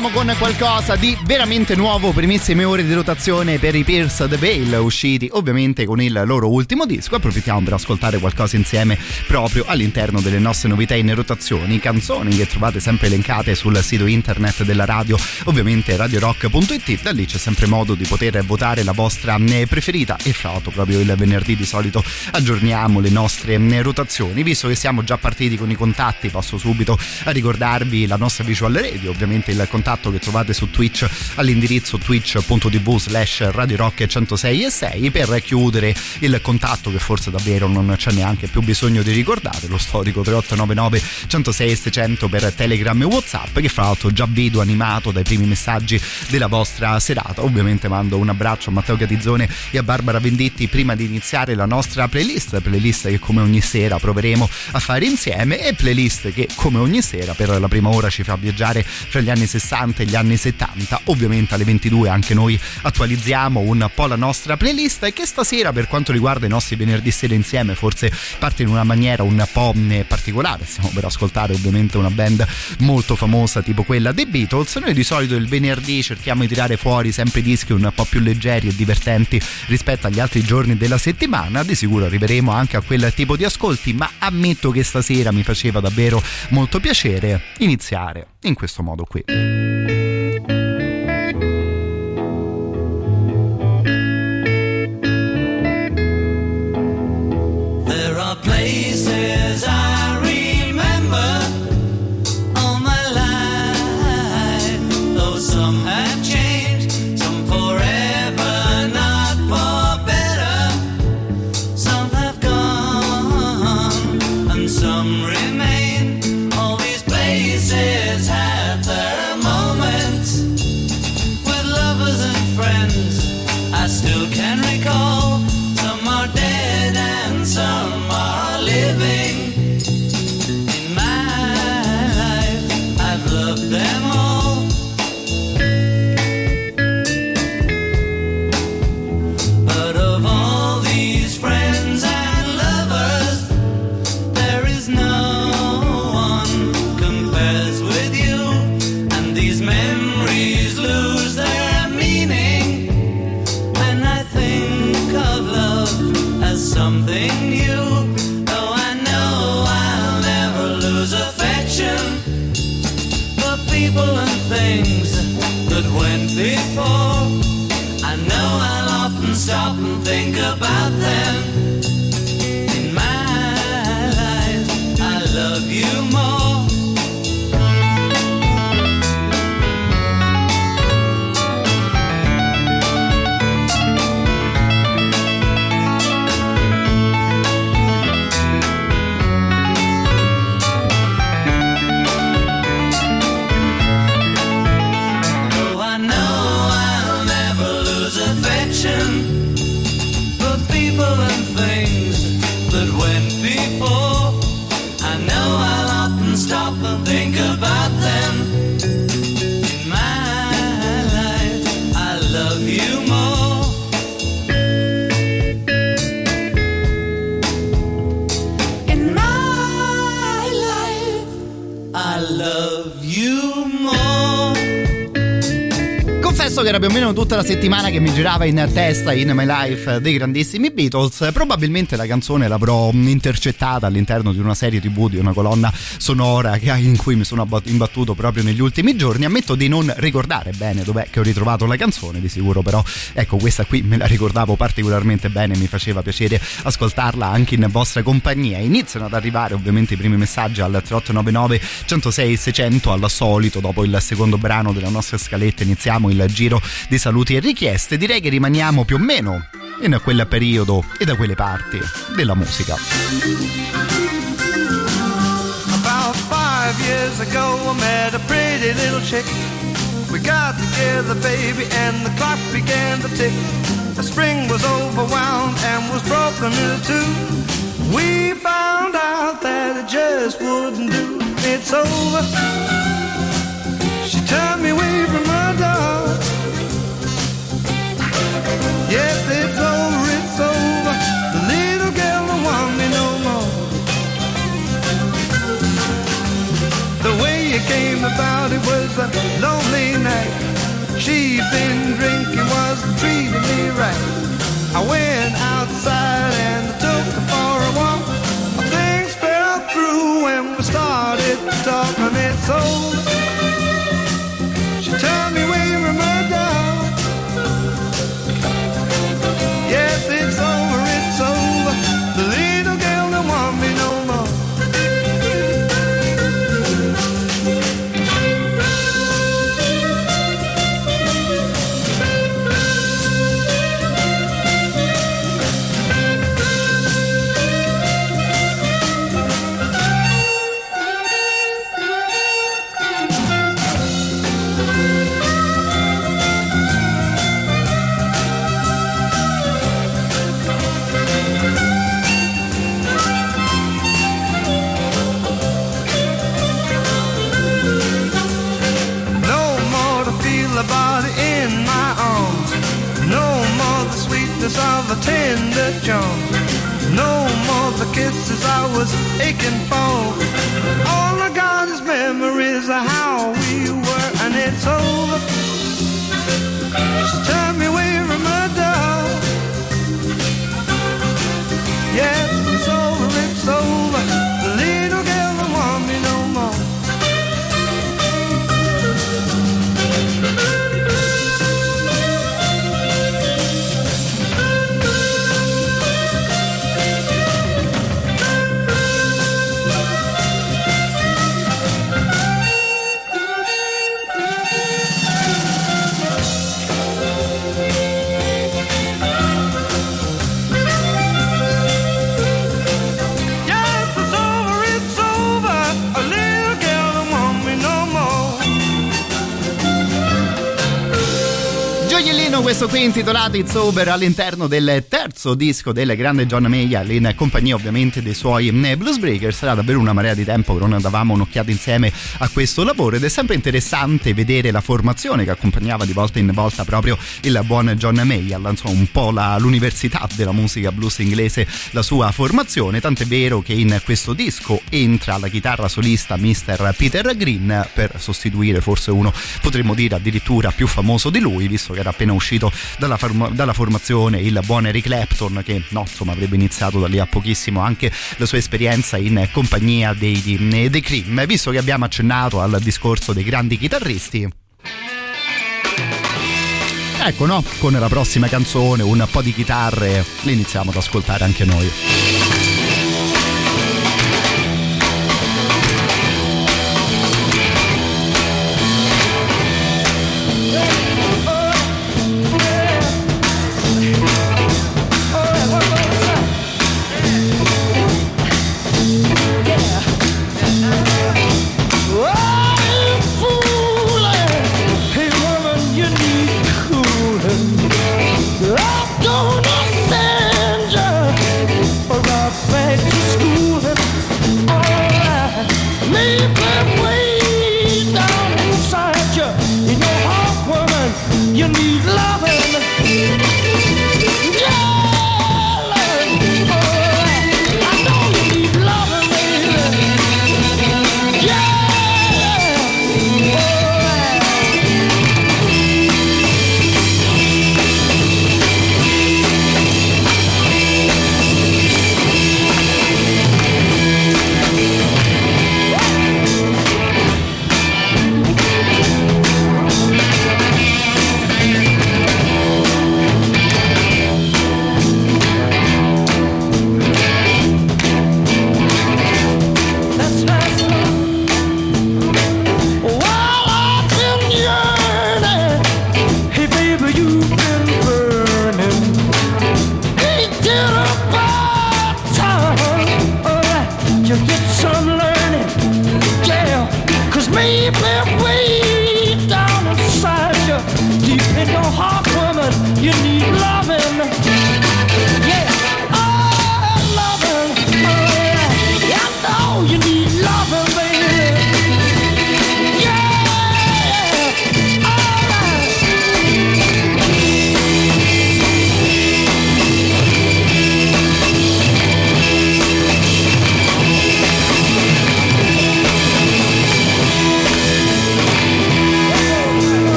Partiamo con qualcosa di veramente nuovo, primissime ore di rotazione per i Pierce the Veil, usciti ovviamente con il loro ultimo disco. Approfittiamo per ascoltare qualcosa insieme proprio all'interno delle nostre novità in rotazione, canzoni che trovate sempre elencate sul sito internet della radio, ovviamente radiorock.it. Da lì c'è sempre modo di poter votare la vostra eh, preferita e fra l'altro proprio il venerdì di solito aggiorniamo le nostre eh, rotazioni. Visto che siamo già partiti con i contatti, passo subito ricordarvi la nostra visual radio, ovviamente il contatto contatto che trovate su Twitch all'indirizzo twitch.tv slash Radio Rock 106 e 6 per chiudere il contatto che forse davvero non c'è neanche più bisogno di ricordare, lo storico 3899 106 600 per Telegram e Whatsapp che fra l'altro già vedo animato dai primi messaggi della vostra serata. Ovviamente mando un abbraccio a Matteo Catizzone e a Barbara Venditti prima di iniziare la nostra playlist, playlist che come ogni sera proveremo a fare insieme e playlist che come ogni sera per la prima ora ci fa viaggiare fra gli anni 60 60 e gli anni 70. Ovviamente alle 22 anche noi attualizziamo un po' la nostra playlist e che stasera per quanto riguarda i nostri venerdì sera insieme forse parte in una maniera un po' mm, particolare. Stiamo per ascoltare ovviamente una band molto famosa tipo quella dei Beatles. Noi di solito il venerdì cerchiamo di tirare fuori sempre dischi un po' più leggeri e divertenti rispetto agli altri giorni della settimana. Di sicuro arriveremo anche a quel tipo di ascolti, ma ammetto che stasera mi faceva davvero molto piacere iniziare in questo modo qui. Tutta la settimana che mi girava in testa in My Life dei grandissimi Beatles. Probabilmente la canzone l'avrò intercettata all'interno di una serie tv, di una colonna sonora in cui mi sono imbattuto proprio negli ultimi giorni. Ammetto di non ricordare bene dov'è che ho ritrovato la canzone, di sicuro però ecco questa qui me la ricordavo particolarmente bene, mi faceva piacere ascoltarla anche in vostra compagnia. Iniziano ad arrivare ovviamente i primi messaggi al 3899 106 600 al solito dopo il secondo brano della nostra scaletta iniziamo il giro di saluti e richieste, direi che rimaniamo più o meno in quel periodo e da quelle parti della musica. years ago I met a pretty little chick. We got together, baby, and the clock began to tick. The spring was overwhelmed and was broken into two. We found out that it just wouldn't do. It's over. She turned me away from Yes, it's over, it's over. The little girl don't want me no more. The way it came about, it was a lonely night. She'd been drinking, wasn't treating me right. I went outside and took her for a walk. Things fell through when we started talking. It's over. No more the kisses I was aching for. All I got is memories of how questo qui intitolato It's Over all'interno del terzo disco del grande John Mayall in compagnia ovviamente dei suoi eh, Blues Breakers sarà davvero una marea di tempo che non davamo un'occhiata insieme a questo lavoro ed è sempre interessante vedere la formazione che accompagnava di volta in volta proprio il buon John Mayall insomma un po' la- l'università della musica blues inglese la sua formazione tant'è vero che in questo disco entra la chitarra solista Mr. Peter Green per sostituire forse uno potremmo dire addirittura più famoso di lui visto che era appena uscito dalla, forma- dalla formazione il buon Eric Clapton che no, insomma avrebbe iniziato da lì a pochissimo anche la sua esperienza in compagnia dei, di- dei Cream visto che abbiamo accennato al discorso dei grandi chitarristi Ecco no, con la prossima canzone un po' di chitarre le iniziamo ad ascoltare anche noi.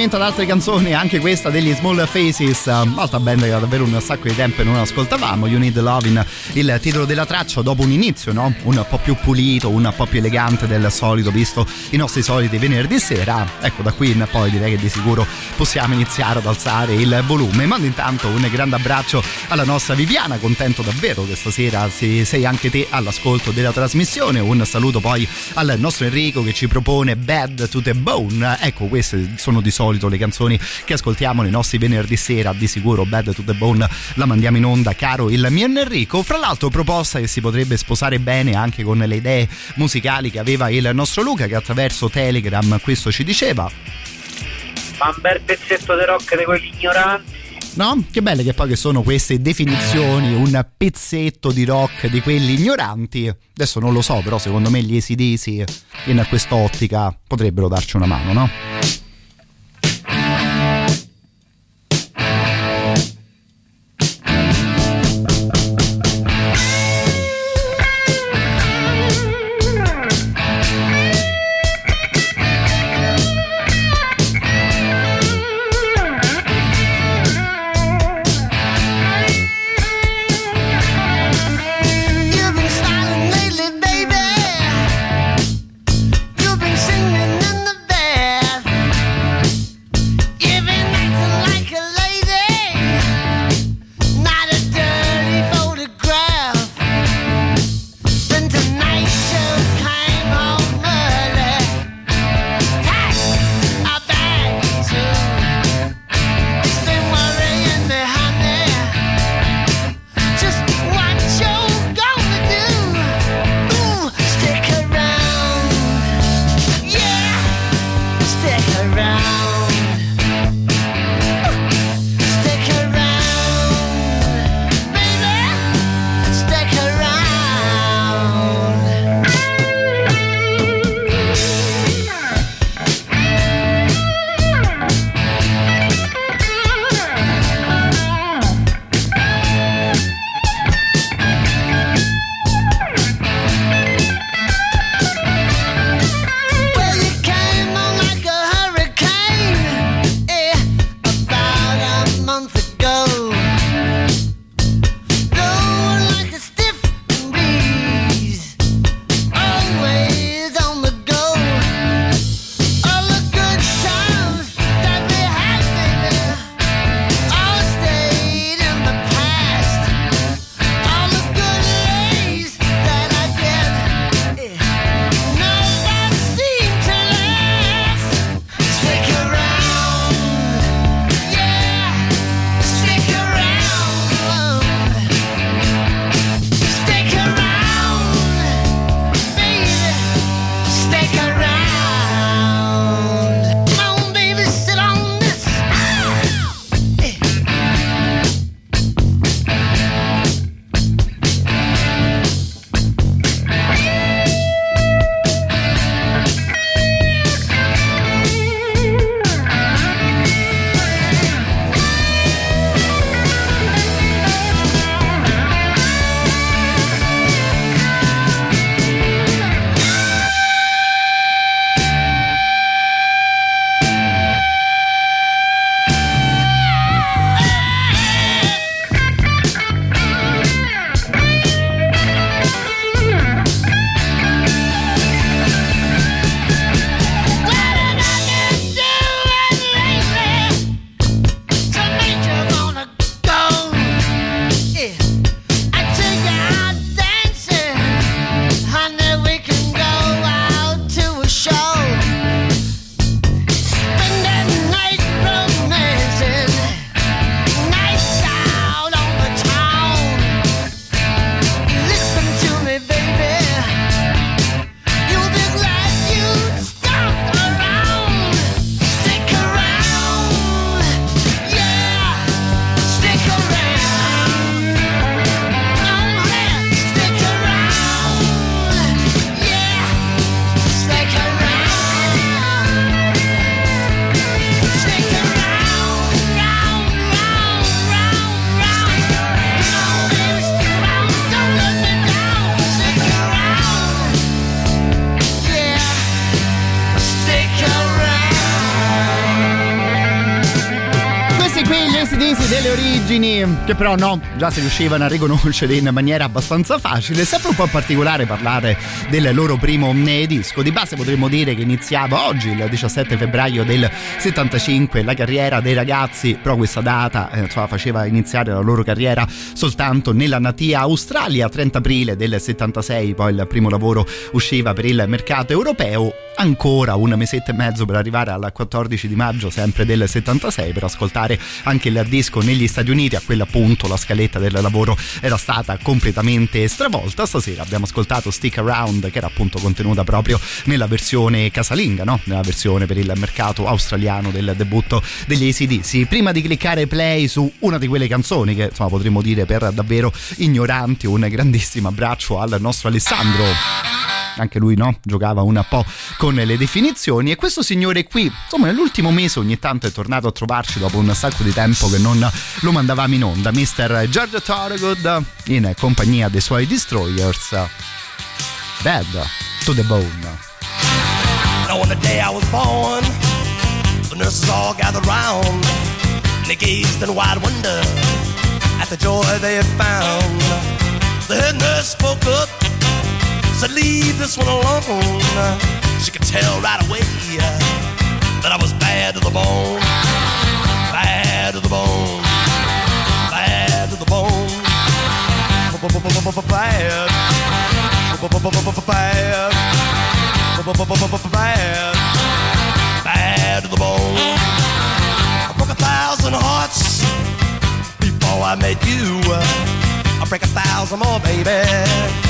Riferimento ad altre canzoni, anche questa degli Small Faces, altra band che da davvero un sacco di tempo non ascoltavamo. You Need Lovin', il titolo della traccia, dopo un inizio no? un po' più pulito, un po' più elegante del solito, visto i nostri soliti venerdì sera. Ecco, da qui in poi direi che di sicuro possiamo iniziare ad alzare il volume. Mando intanto un grande abbraccio alla nostra Viviana, contento davvero che stasera sei anche te all'ascolto della trasmissione. Un saluto poi al nostro Enrico che ci propone Bad to the Bone. Ecco, queste sono di solito le canzoni che ascoltiamo nei nostri venerdì sera. Di sicuro Bad to the Bone la mandiamo in onda, caro il mio Enrico. Fra l'altro, proposta che si potrebbe sposare bene anche con le idee musicali che aveva il nostro Luca, che attraverso Telegram questo ci diceva. Ma un bel pezzetto di rock di quelli ignoranti. No? Che belle che poi che sono queste definizioni, un pezzetto di rock di quelli ignoranti. Adesso non lo so, però secondo me gli esidesi in quest'ottica potrebbero darci una mano, no? Che però no, già si riuscivano a riconoscere in maniera abbastanza facile. Sempre un po' particolare parlare del loro primo disco. Di base potremmo dire che iniziava oggi, il 17 febbraio del 75, la carriera dei ragazzi, però questa data eh, insomma, faceva iniziare la loro carriera soltanto nella natia Australia. 30 aprile del 76 poi il primo lavoro usciva per il mercato europeo. Ancora un mesetto e mezzo per arrivare al 14 di maggio sempre del 76 per ascoltare anche il disco negli Stati Uniti. A quel punto la scaletta del lavoro era stata completamente stravolta. Stasera abbiamo ascoltato Stick Around che era appunto contenuta proprio nella versione casalinga, no? nella versione per il mercato australiano del debutto degli ACDC. Prima di cliccare play su una di quelle canzoni che insomma potremmo dire per davvero ignoranti, un grandissimo abbraccio al nostro Alessandro anche lui no? giocava un po' con le definizioni e questo signore qui insomma nell'ultimo mese ogni tanto è tornato a trovarci dopo un sacco di tempo che non lo mandavamo in onda Mr. George Thorogood in compagnia dei suoi Destroyers Bad to the Bone on the day I was born, the nurses all gathered round, they gazed in wide wonder at the joy they had found. The head nurse spoke up, said, "Leave this one alone." She could tell right away that I was bad to the bone, bad to the bone, bad to the bone, bad, bad bad, bad to the bone. I broke a thousand hearts before I met you. I'll break a thousand more, baby,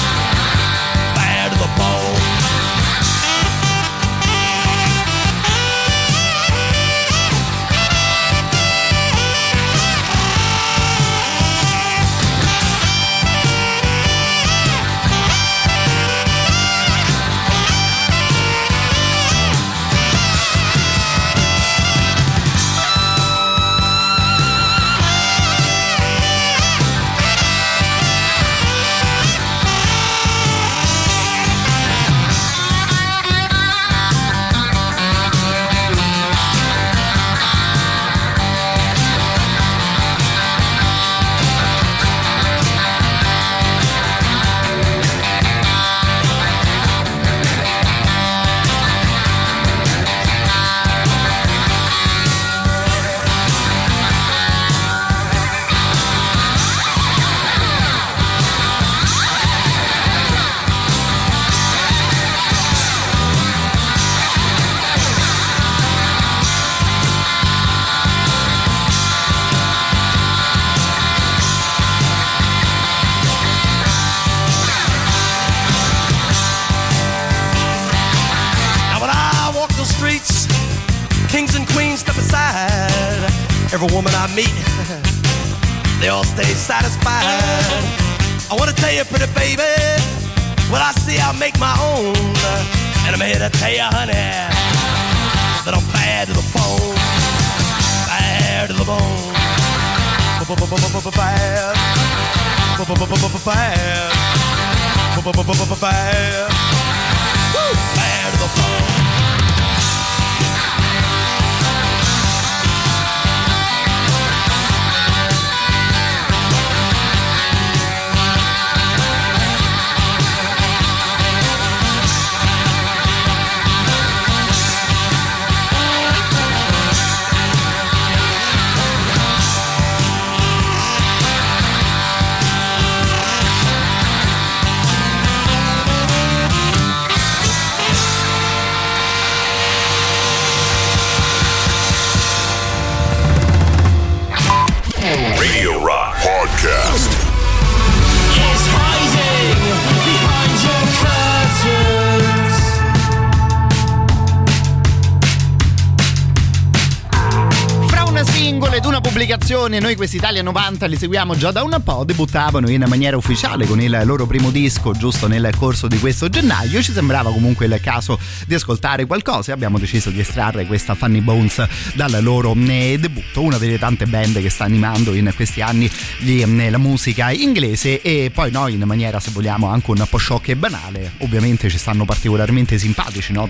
questi Italia 90 li seguiamo già da un po', debuttavano in maniera ufficiale con il loro primo disco giusto nel corso di questo gennaio, ci sembrava comunque il caso di ascoltare qualcosa e abbiamo deciso di estrarre questa Funny Bones dal loro eh, debutto, una delle tante band che sta animando in questi anni gli, eh, la musica inglese e poi noi in maniera se vogliamo anche un po' sciocca e banale, ovviamente ci stanno particolarmente simpatici, no?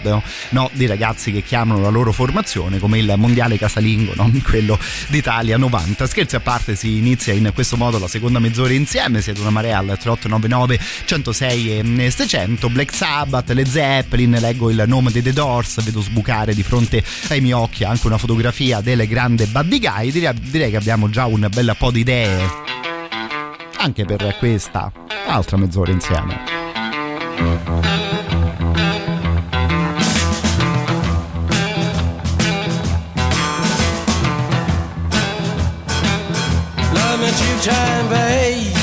No, di ragazzi che chiamano la loro formazione come il mondiale casalingo, no? quello d'Italia 90. Scherzi a parte, si inizia in questo modo la seconda mezz'ora insieme. Siete una marea al 3899 106 e 600. Black Sabbath, le Zeppelin. Leggo il nome dei The Doors. Vedo sbucare di fronte ai miei occhi anche una fotografia del grande Buddy Guy. Direi, direi che abbiamo già un bel po' di idee anche per questa altra mezz'ora insieme. Time, baby.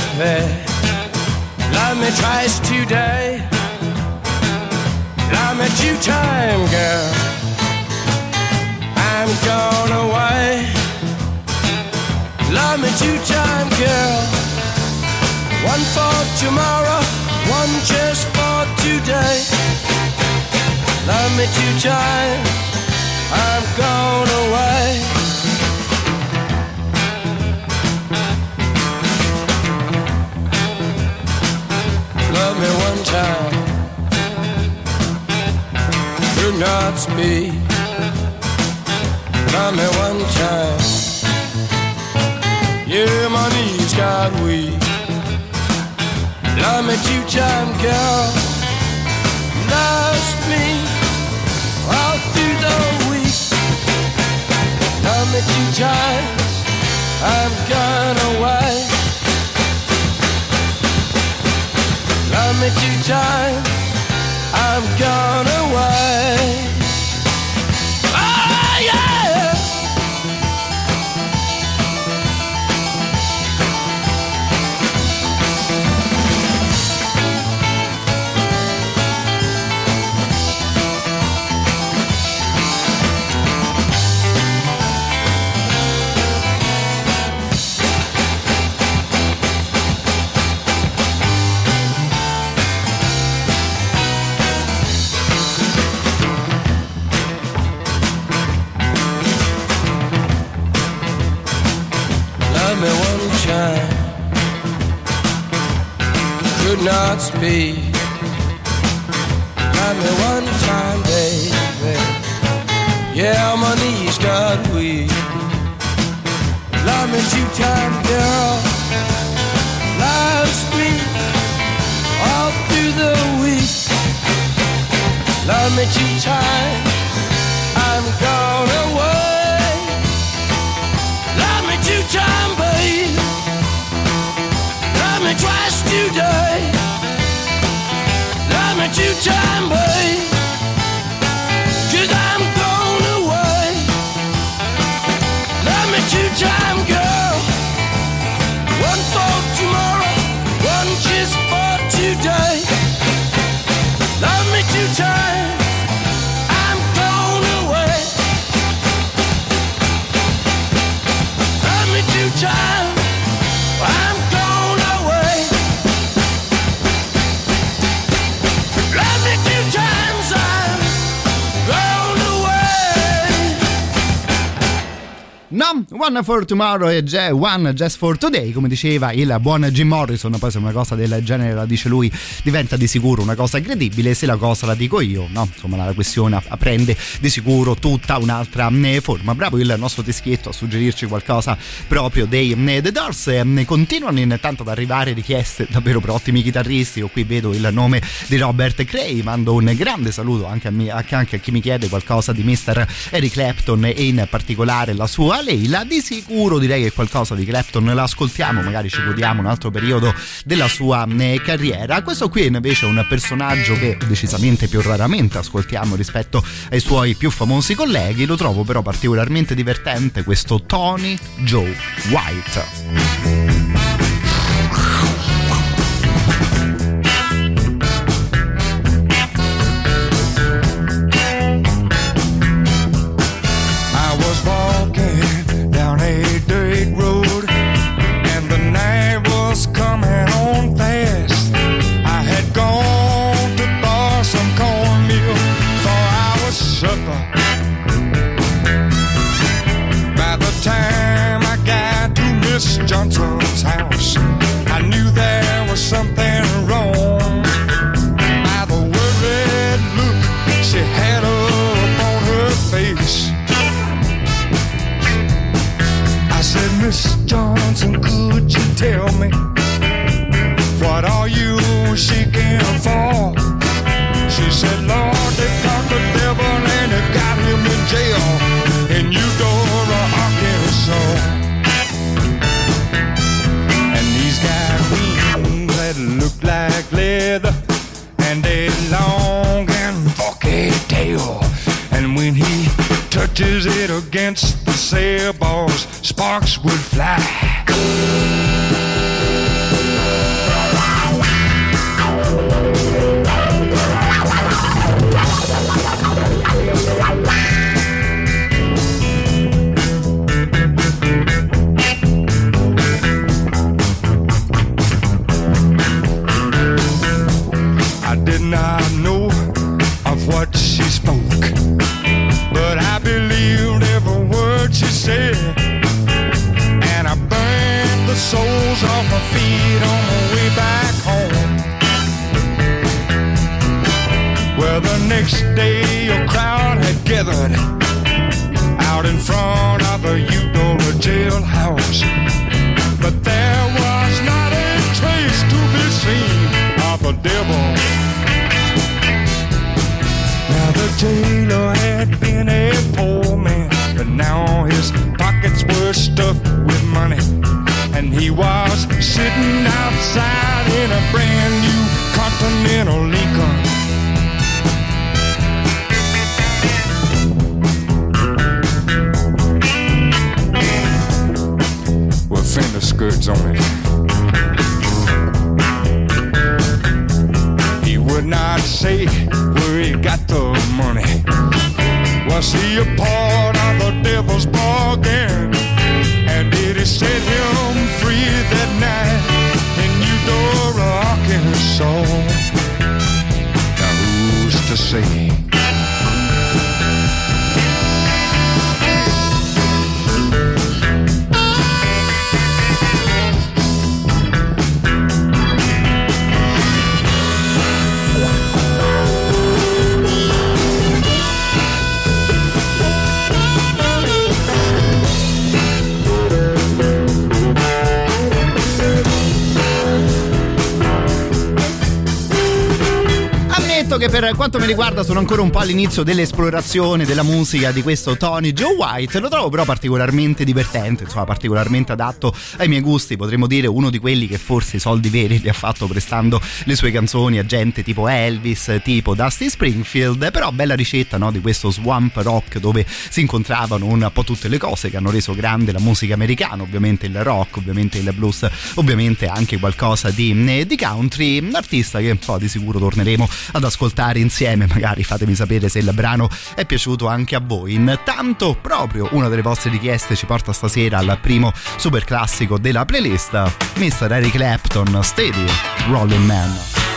Love me twice today. Love me two time, girl. I'm gone away. Love me two time, girl. One for tomorrow, one just for today. Love me two time. I'm gone away. Time. Do not speak. Love me one time. Yeah, my knees got weak. Love me two time, girl. Loves me all through the week. Love me two times. I'm gone away. Me two times. I'm gone away. Could not speak. Love me one time, baby. Yeah, my knees got weak. Love me two time, girl. Loves me all through the week. Love me two times. I'm gone me twice today. Love me two time, babe. Cause I'm gone away. Love me two time, girl. One for Tomorrow e One Just for Today, come diceva il buon Jim Morrison, poi se una cosa del genere la dice lui diventa di sicuro una cosa credibile, se la cosa la dico io, no, insomma la questione prende di sicuro tutta un'altra eh, forma. Bravo il nostro teschietto a suggerirci qualcosa proprio dei eh, The Doors, eh, continuano intanto ad arrivare richieste davvero per ottimi chitarristi, io qui vedo il nome di Robert Cray, mando un grande saluto anche a, me, anche a chi mi chiede qualcosa di Mr. Eric Clapton e in particolare la sua Leila, di sicuro direi che qualcosa di Clapton l'ascoltiamo, magari ci godiamo un altro periodo della sua eh, carriera. Questo qui invece è un personaggio che decisamente più raramente ascoltiamo rispetto ai suoi più famosi colleghi, lo trovo però particolarmente divertente questo Tony Joe White. Johnson, could you tell me what are you seeking for? She said, Lord, they caught the devil and they got him in jail in Eudora, Arkansas. And he's got wings that look like leather and a long and forky tail. And when he touches it against the sailboards, sparks would fly. Next day a crowd had gathered out in front of a Eudora jailhouse. But there was not a trace to be seen of the devil. Now the jailer had been a poor man, but now his pockets were stuffed with money. And he was sitting outside in a brand new Continental Lincoln. Skirts on it. He would not say where he got the money. Was he a part of the devil's bargain? And did he set him free that night in Eudora, Arkansas? Now who's to say? Che per quanto mi riguarda sono ancora un po' all'inizio dell'esplorazione della musica di questo Tony Joe White, lo trovo però particolarmente divertente, insomma particolarmente adatto ai miei gusti, potremmo dire uno di quelli che forse i soldi veri li ha fatto prestando le sue canzoni a gente tipo Elvis, tipo Dusty Springfield, però bella ricetta no, di questo swamp rock dove si incontravano un po' tutte le cose che hanno reso grande la musica americana, ovviamente il rock, ovviamente il blues, ovviamente anche qualcosa di, di country, un artista che so, di sicuro torneremo ad ascoltare ascoltare insieme, magari fatemi sapere se il brano è piaciuto anche a voi. Intanto proprio una delle vostre richieste ci porta stasera al primo super classico della playlist, Mr. Eric Clapton, Steady, Rolling Man.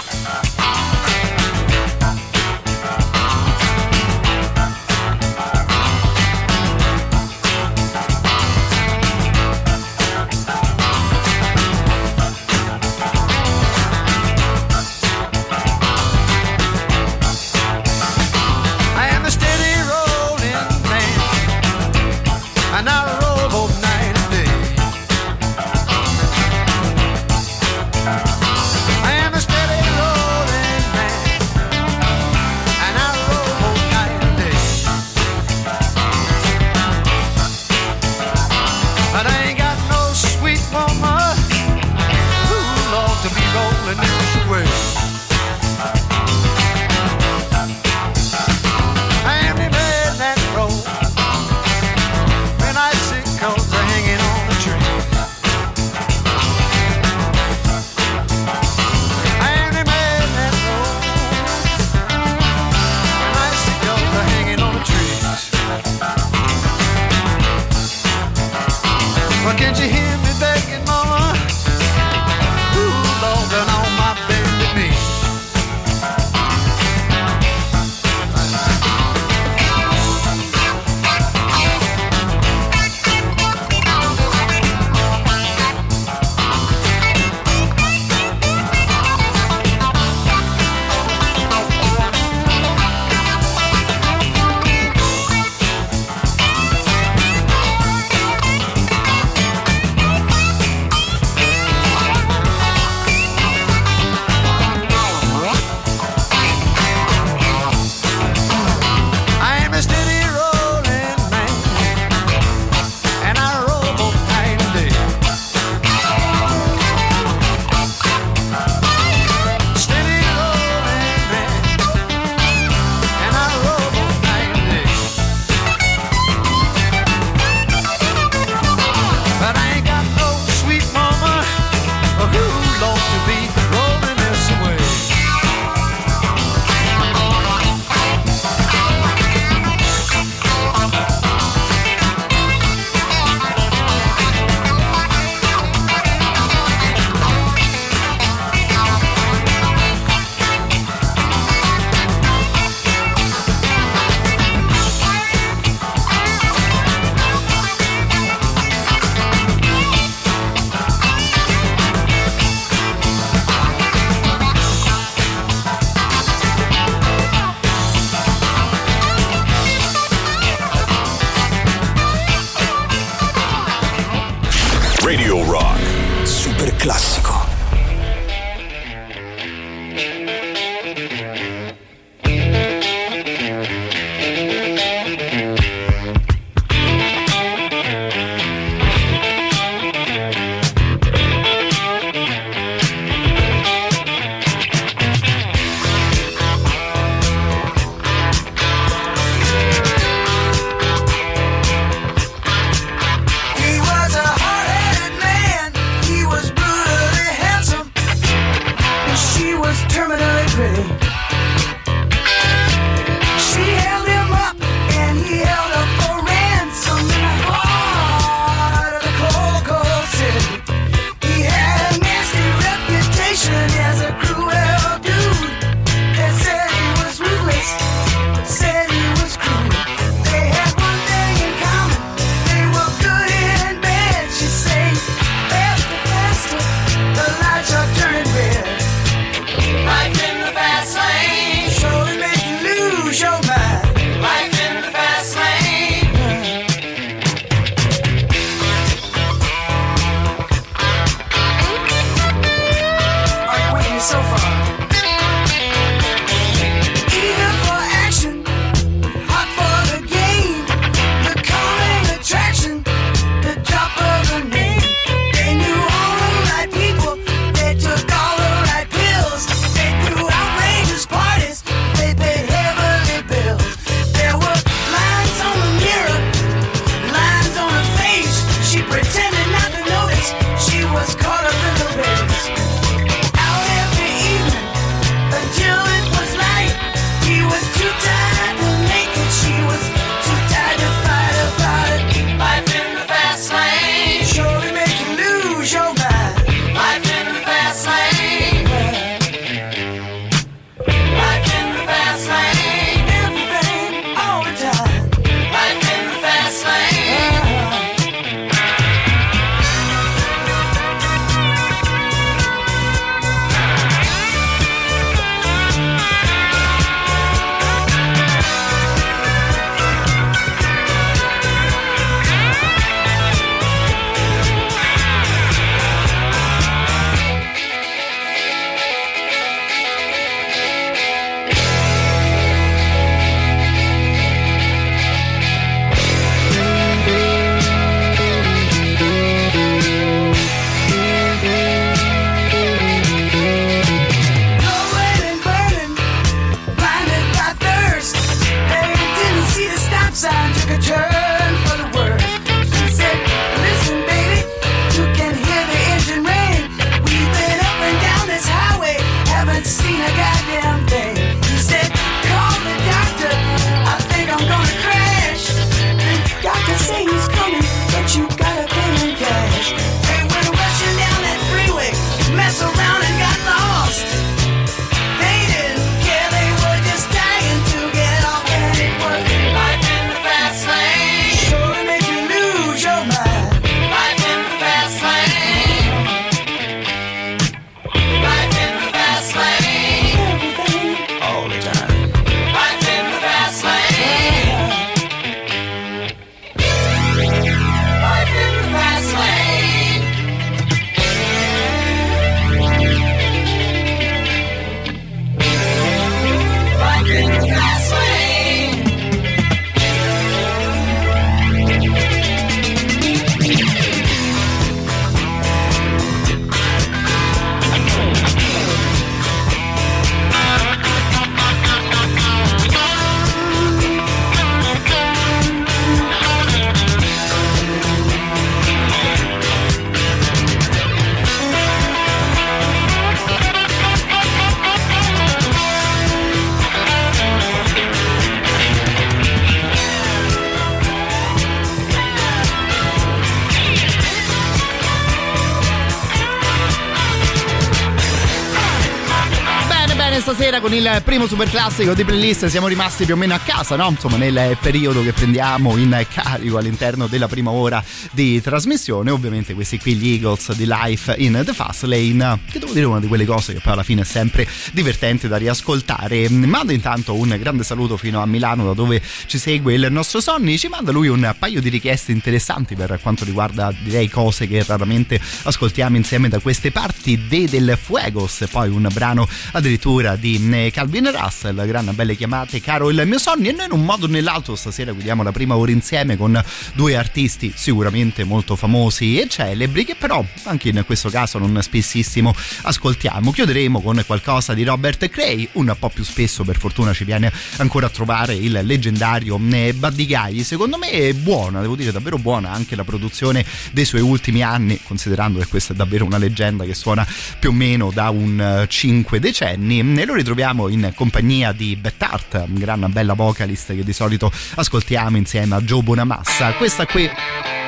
Con il primo super classico di playlist siamo rimasti più o meno a casa, no? Insomma, nel periodo che prendiamo in carico all'interno della prima ora di trasmissione. Ovviamente questi qui gli Eagles di Life in the Fast Lane, che devo dire una di quelle cose che poi alla fine è sempre divertente da riascoltare. Mando intanto un grande saluto fino a Milano da dove ci segue il nostro Sonny, ci manda lui un paio di richieste interessanti per quanto riguarda direi cose che raramente ascoltiamo insieme da queste parti, De del Fuegos, poi un brano addirittura di eh, Calvin Russell, gran belle chiamate Caro il mio sogno e noi in un modo o nell'altro stasera guidiamo la prima ora insieme con due artisti sicuramente molto famosi e celebri che però anche in questo caso non spessissimo ascoltiamo. Chiuderemo con qualcosa di Robert Cray, un po' più spesso per fortuna ci viene ancora a trovare il leggendario eh, Buddy Guy, secondo me è buona, devo dire davvero buona anche la produzione dei suoi ultimi anni, considerando che questa è davvero una leggenda che suona più o meno da un 5 decenni e lo ritroviamo in compagnia di Bettart, gran bella vocalist che di solito ascoltiamo insieme a Joe Bonamassa. Questa qui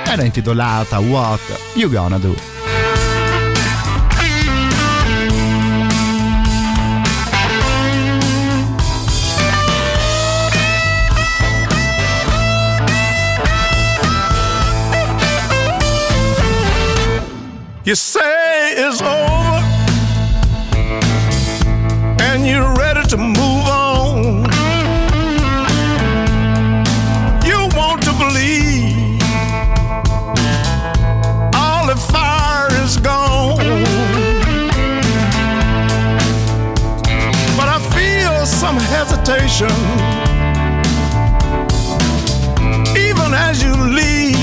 era intitolata What You Gonna Do. You say it's over some hesitation even as you leave.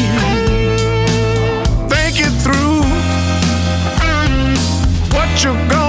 Think it through what you're gonna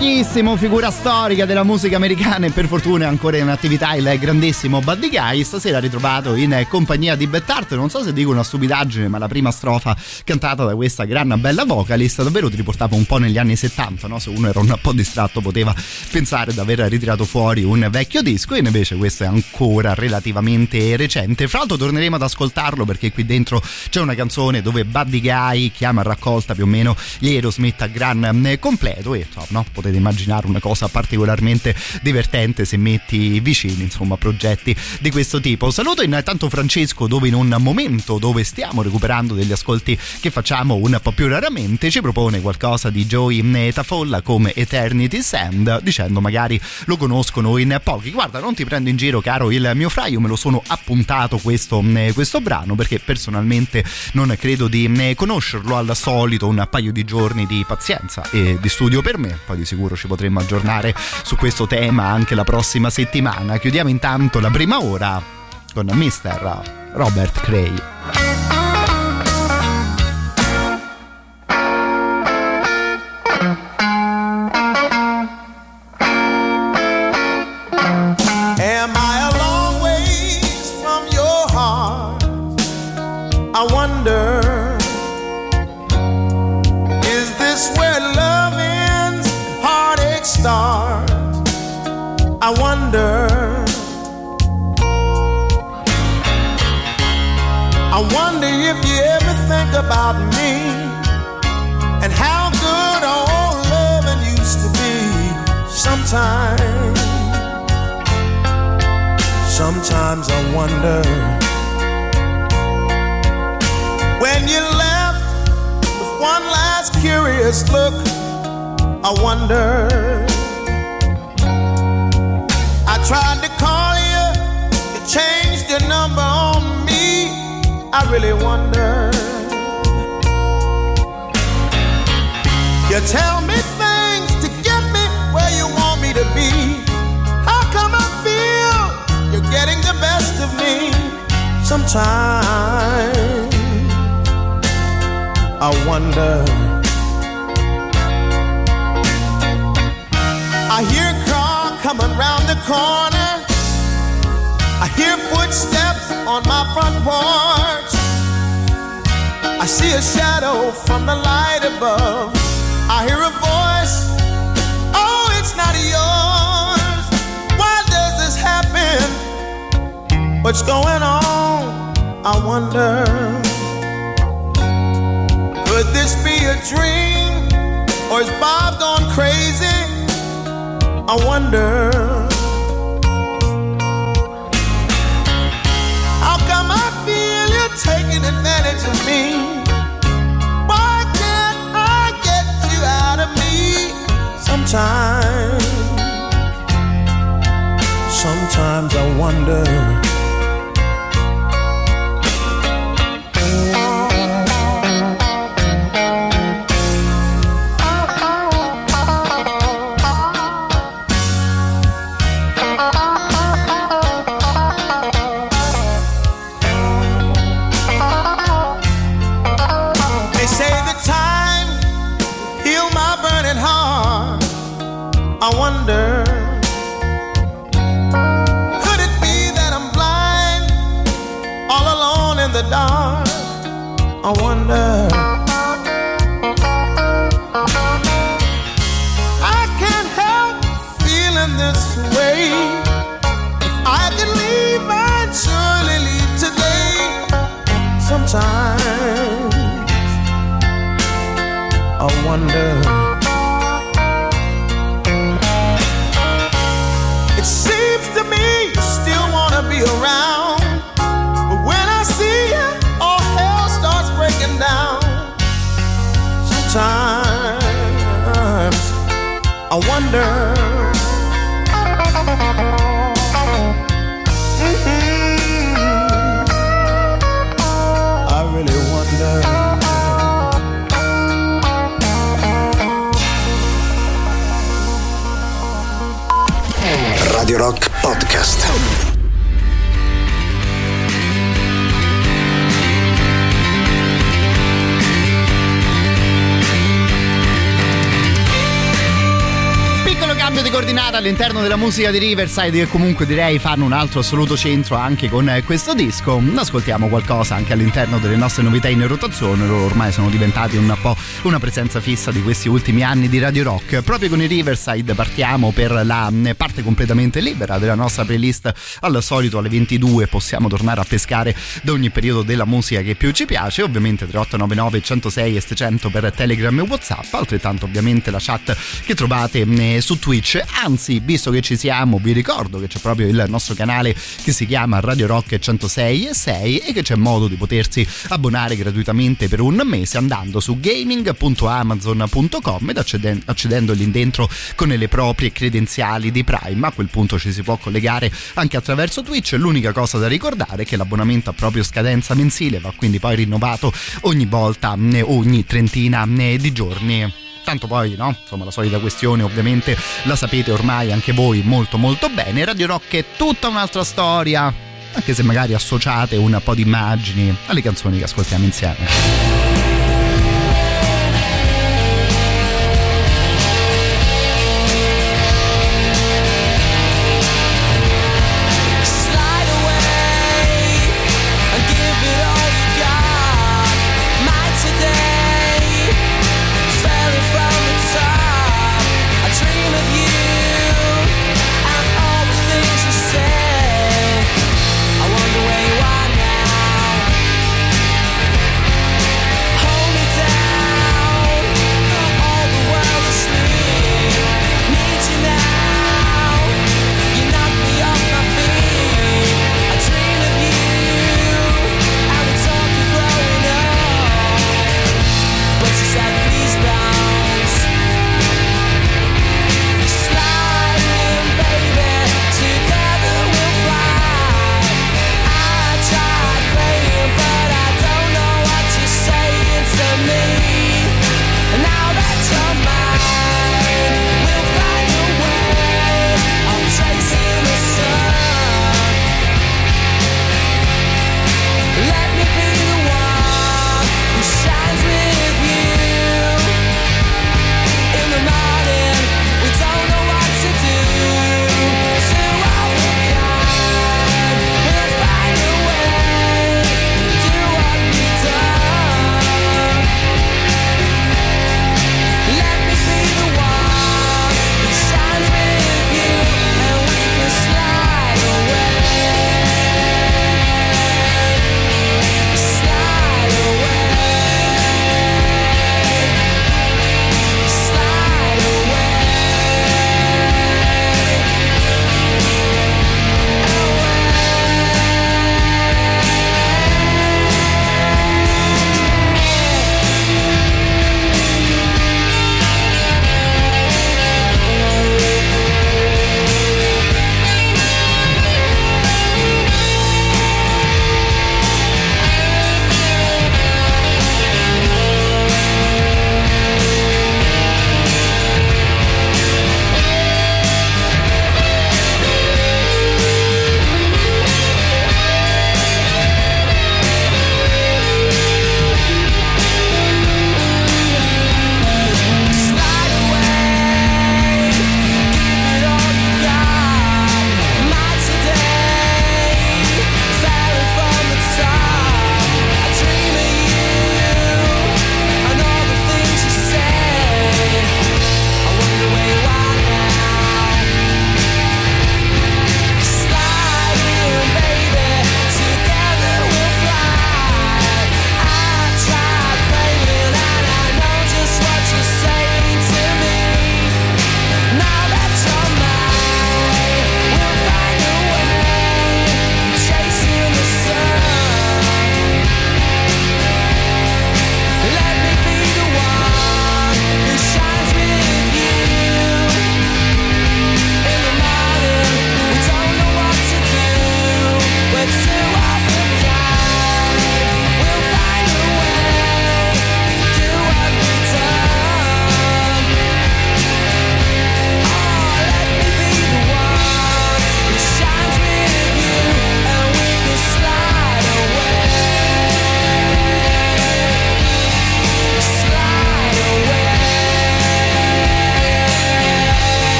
fichissimo, figura storica della musica americana e per fortuna ancora in attività il grandissimo Buddy Guy, stasera ritrovato in compagnia di Bettart, non so se dico una stupidaggine, ma la prima strofa cantata da questa gran bella vocalist davvero ti riportava un po' negli anni 70, no? se uno era un po' distratto poteva pensare di aver ritirato fuori un vecchio disco. E invece questo è ancora relativamente recente. Fra l'altro torneremo ad ascoltarlo perché qui dentro c'è una canzone dove Buddy Guy chiama a raccolta più o meno gli Aerosmith a gran completo. E no, potete immaginare una cosa particolarmente divertente se metti vicini insomma progetti di questo tipo. Saluto intanto Francesco dove in un momento dove stiamo recuperando degli ascolti che facciamo un po' più raramente ci propone qualcosa di Joey Metafolla come Eternity Sand dicendo magari lo conoscono in pochi. Guarda non ti prendo in giro caro il mio fra, io me lo sono appuntato questo, questo brano perché personalmente non credo di conoscerlo al solito un paio di giorni di pazienza e di studio per me poi di sicuro ci potremo aggiornare su questo tema anche la prossima settimana. Chiudiamo intanto la prima ora con Mr. Robert Cray. About me and how good old loving used to be. Sometimes. Sometimes I wonder when you left with one last curious look. I wonder. I tried to call you, you changed your number on me. I really wonder. You tell me things to get me where you want me to be. How come I feel you're getting the best of me? Sometimes I wonder. I hear a car coming round the corner. I hear footsteps on my front porch. I see a shadow from the light above. I hear a voice. Oh, it's not yours. Why does this happen? What's going on? I wonder. Could this be a dream? Or is Bob gone crazy? I wonder. How come I feel you're taking advantage of me? Sometimes, sometimes I wonder. Wonder. Ordinata all'interno della musica di Riverside che comunque direi fanno un altro assoluto centro anche con eh, questo disco. Ascoltiamo qualcosa anche all'interno delle nostre novità in rotazione, loro ormai sono diventati un po' una presenza fissa di questi ultimi anni di Radio Rock. Proprio con i Riverside partiamo per la mm, parte completamente libera della nostra playlist. Al solito alle 22 possiamo tornare a pescare da ogni periodo della musica che più ci piace, ovviamente 3899 106 e 700 per Telegram e Whatsapp, altrettanto ovviamente la chat che trovate mm, su Twitch. Anzi, visto che ci siamo, vi ricordo che c'è proprio il nostro canale che si chiama Radio Rock 106 e 6 e che c'è modo di potersi abbonare gratuitamente per un mese andando su gaming.amazon.com ed accedendo, lì dentro con le proprie credenziali di Prime. A quel punto ci si può collegare anche attraverso Twitch. L'unica cosa da ricordare è che l'abbonamento ha proprio scadenza mensile, va quindi poi rinnovato ogni volta, mm, ogni trentina mm, di giorni tanto poi no? Insomma la solita questione ovviamente la sapete ormai anche voi molto molto bene. Radio Rock è tutta un'altra storia anche se magari associate un po' di immagini alle canzoni che ascoltiamo insieme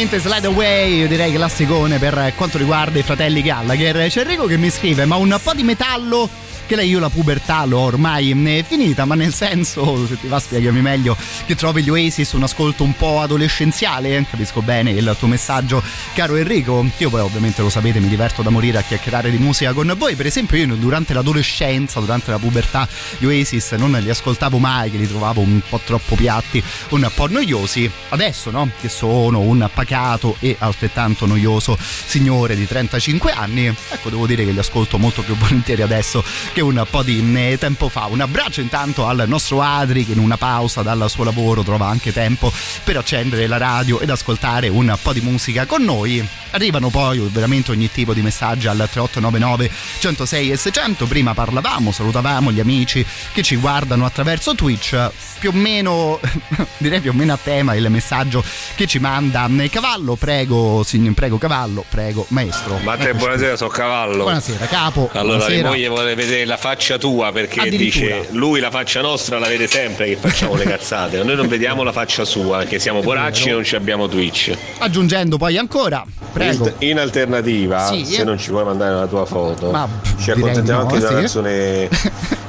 ovviamente Slide Away, io direi classicone per quanto riguarda i fratelli Gallagher. C'è Enrico che mi scrive, ma un po' di metallo che lei io la pubertà l'ho ormai è finita, ma nel senso, se ti va spiegami meglio, che trovi gli Oasis un ascolto un po' adolescenziale, capisco bene il tuo messaggio, caro Enrico, io poi ovviamente lo sapete, mi diverto da morire a chiacchierare di musica con voi, per esempio io durante l'adolescenza, durante la pubertà, gli Oasis non li ascoltavo mai, che li trovavo un po' troppo piatti, un po' noiosi, adesso no, che sono un pacato e altrettanto noioso signore di 35 anni, ecco devo dire che li ascolto molto più volentieri adesso che un po' di eh, tempo fa. Un abbraccio intanto al nostro Adri che in una pausa dal suo lavoro trova anche tempo per accendere la radio ed ascoltare un po' di musica con noi. Arrivano poi veramente ogni tipo di messaggi al 3899 106 e 600. Prima parlavamo, salutavamo gli amici che ci guardano attraverso Twitch. Più o meno, direi più o meno a tema il messaggio che ci manda Cavallo. Prego, signor, prego Cavallo, prego maestro. Matteo, buonasera, sono Cavallo. Buonasera, capo. Allora, buonasera. moglie vuole vedere la faccia tua perché dice lui la faccia nostra la vede sempre che facciamo le cazzate. Noi non vediamo la faccia sua, che siamo poracci e non ci abbiamo Twitch. Aggiungendo poi ancora, prego. In, alternativa, Sì, se eh. non ci puoi mandare la tua foto, Ma, ci accontentiamo no, anche di una sì. canzone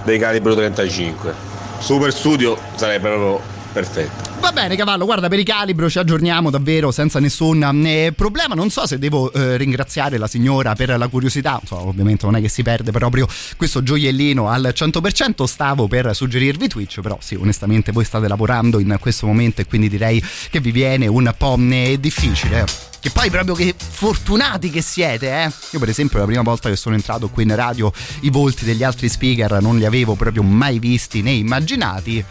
dei calibro 35. Super Studio sarebbe proprio perfetto. Va bene cavallo, guarda per i calibro ci aggiorniamo davvero senza nessun eh, problema, non so se devo eh, ringraziare la signora per la curiosità, Insomma, ovviamente non è che si perde proprio questo gioiellino al 100%, stavo per suggerirvi Twitch, però sì onestamente voi state lavorando in questo momento e quindi direi che vi viene un po' eh, difficile. Che poi proprio che fortunati che siete, eh? Io per esempio la prima volta che sono entrato qui in radio i volti degli altri speaker non li avevo proprio mai visti né immaginati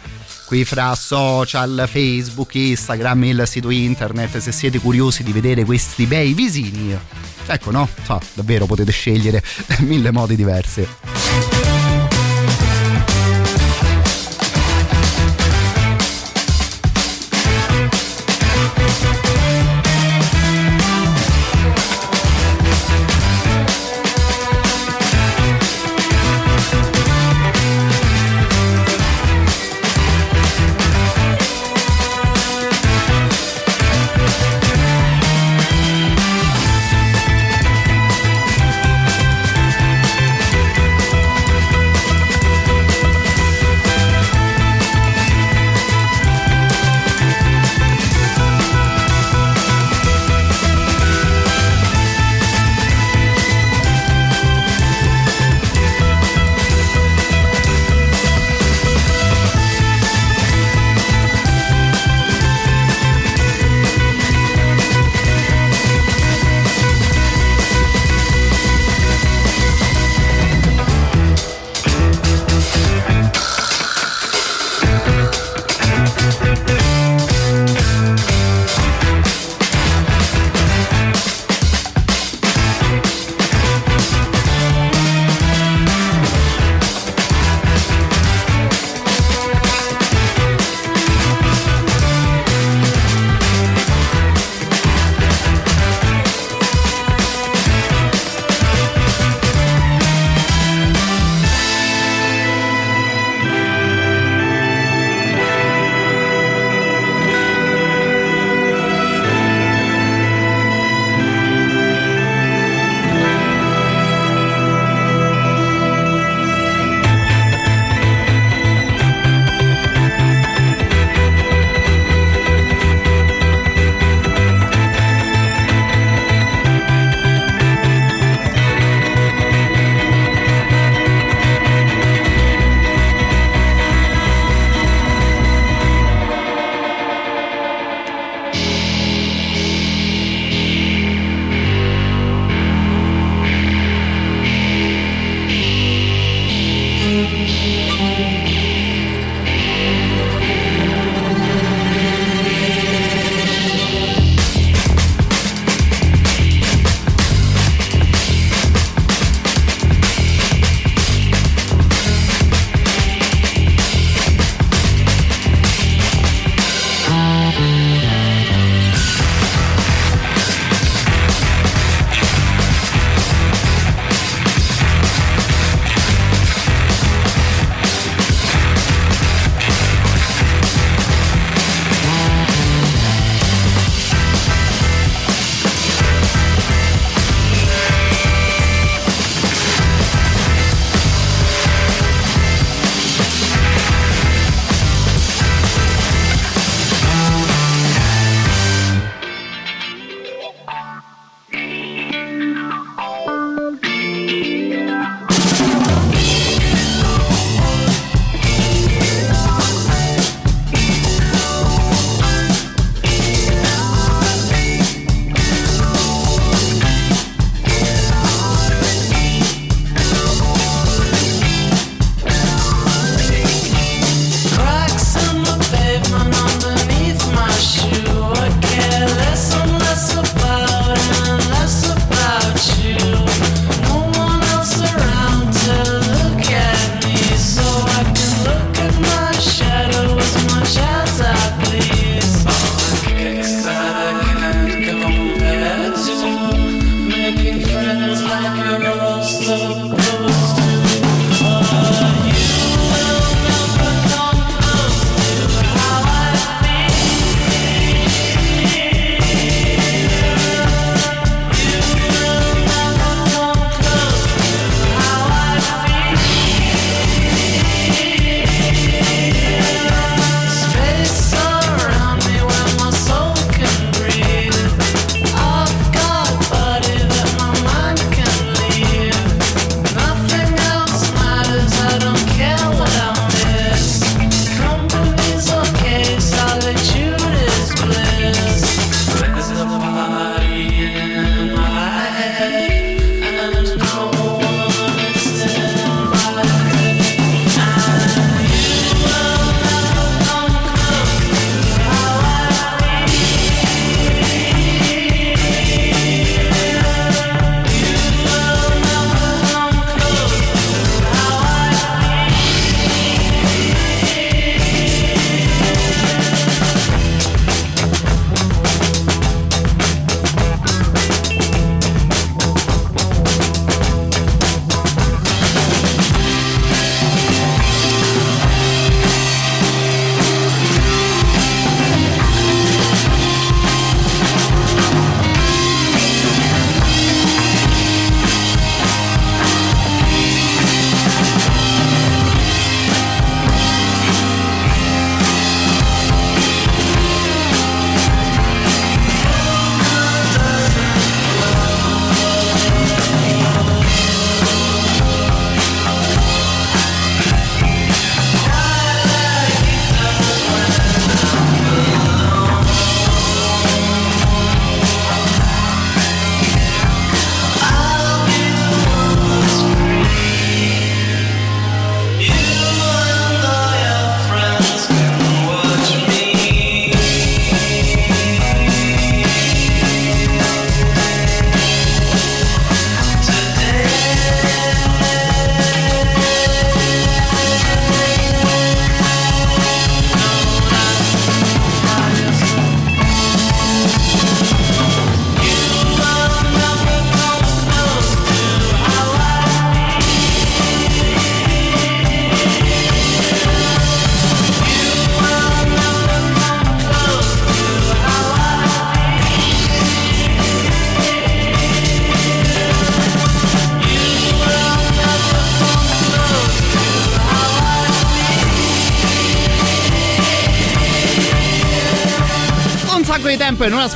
qui fra social, Facebook, Instagram, il sito internet, se siete curiosi di vedere questi bei visini, ecco no, so, davvero potete scegliere mille modi diversi.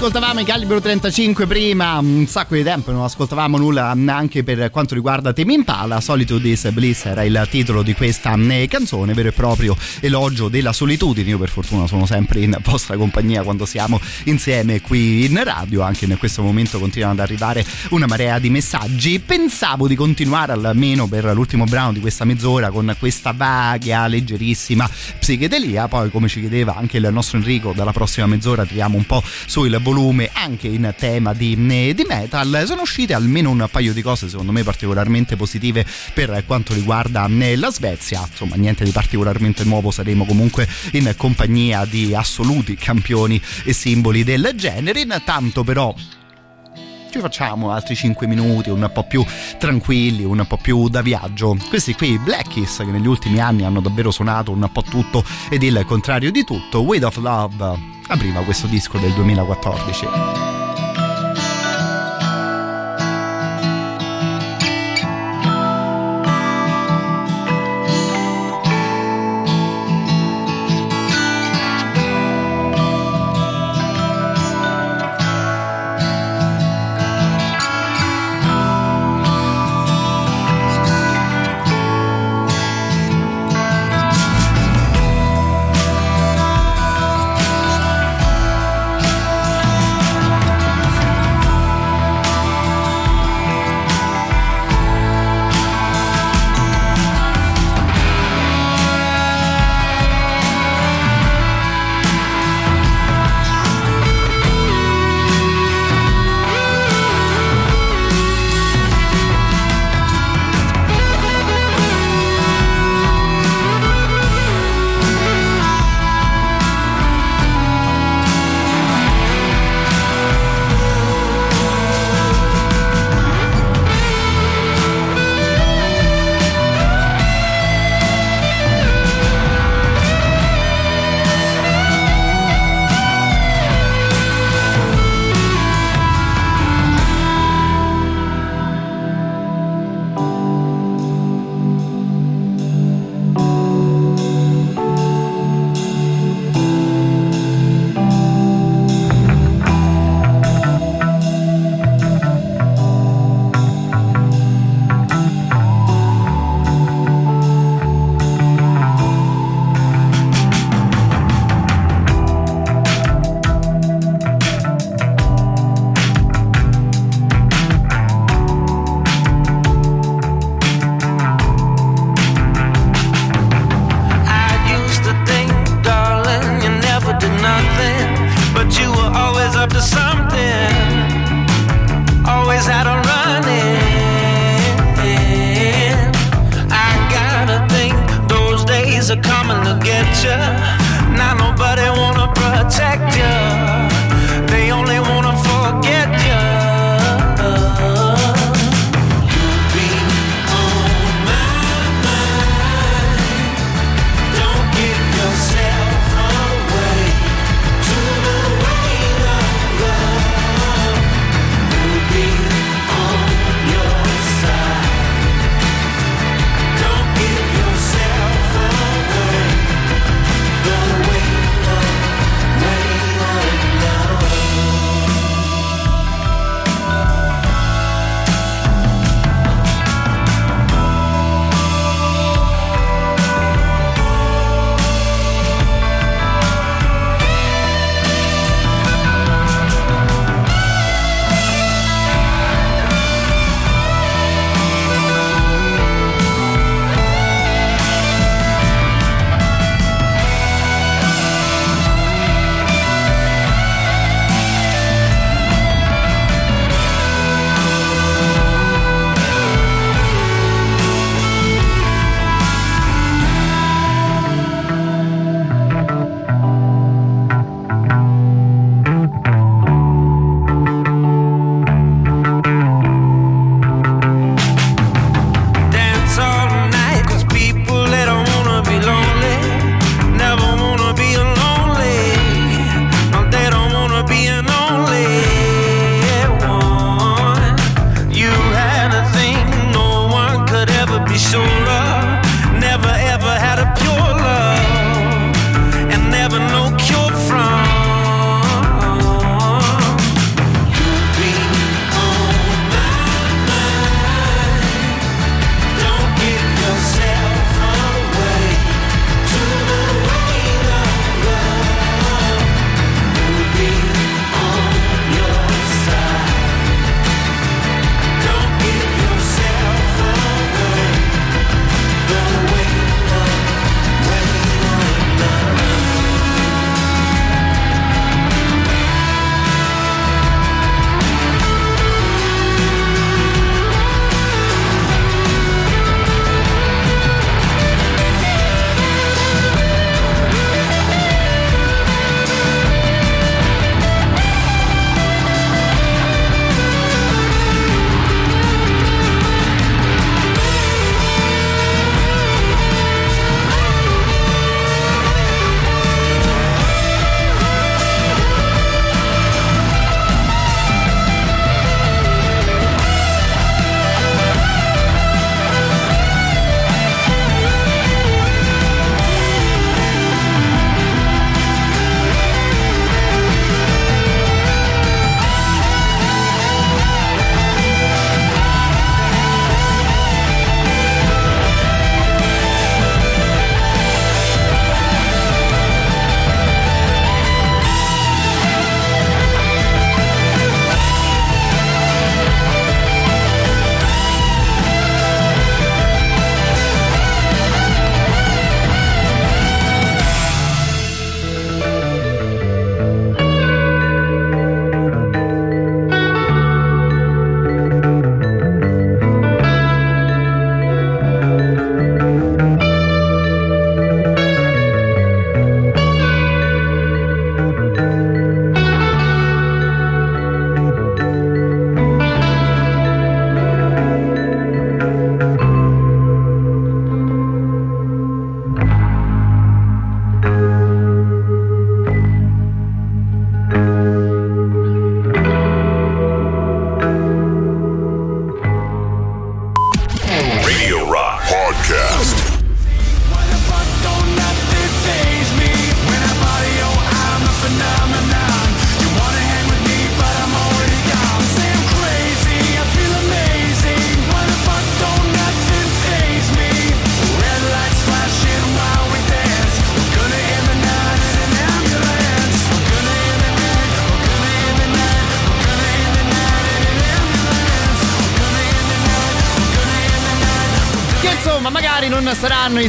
Ascoltavamo i Calibro 35 prima, un sacco di tempo non ascoltavamo nulla anche per quanto riguarda Temi Impala, Solito This Bliss era il titolo di questa eh, canzone, vero e proprio elogio della solitudine, io per fortuna sono sempre in vostra compagnia quando siamo insieme qui in radio, anche in questo momento continuano ad arrivare una marea di messaggi, pensavo di continuare almeno per l'ultimo brano di questa mezz'ora con questa vaga, leggerissima psichedelia, poi come ci chiedeva anche il nostro Enrico dalla prossima mezz'ora tiriamo un un po' sul volume anche in tema di, eh, di metal. Sono uscite almeno un paio di cose secondo me particolarmente positive per quanto riguarda eh, la Svezia. Insomma, niente di particolarmente nuovo, saremo comunque in compagnia di assoluti campioni e simboli del genere. Intanto però ci facciamo altri 5 minuti un po' più tranquilli, un po' più da viaggio. Questi qui, Blackies, che negli ultimi anni hanno davvero suonato un po' tutto ed il contrario di tutto, Weight of Love apriva questo disco del 2014.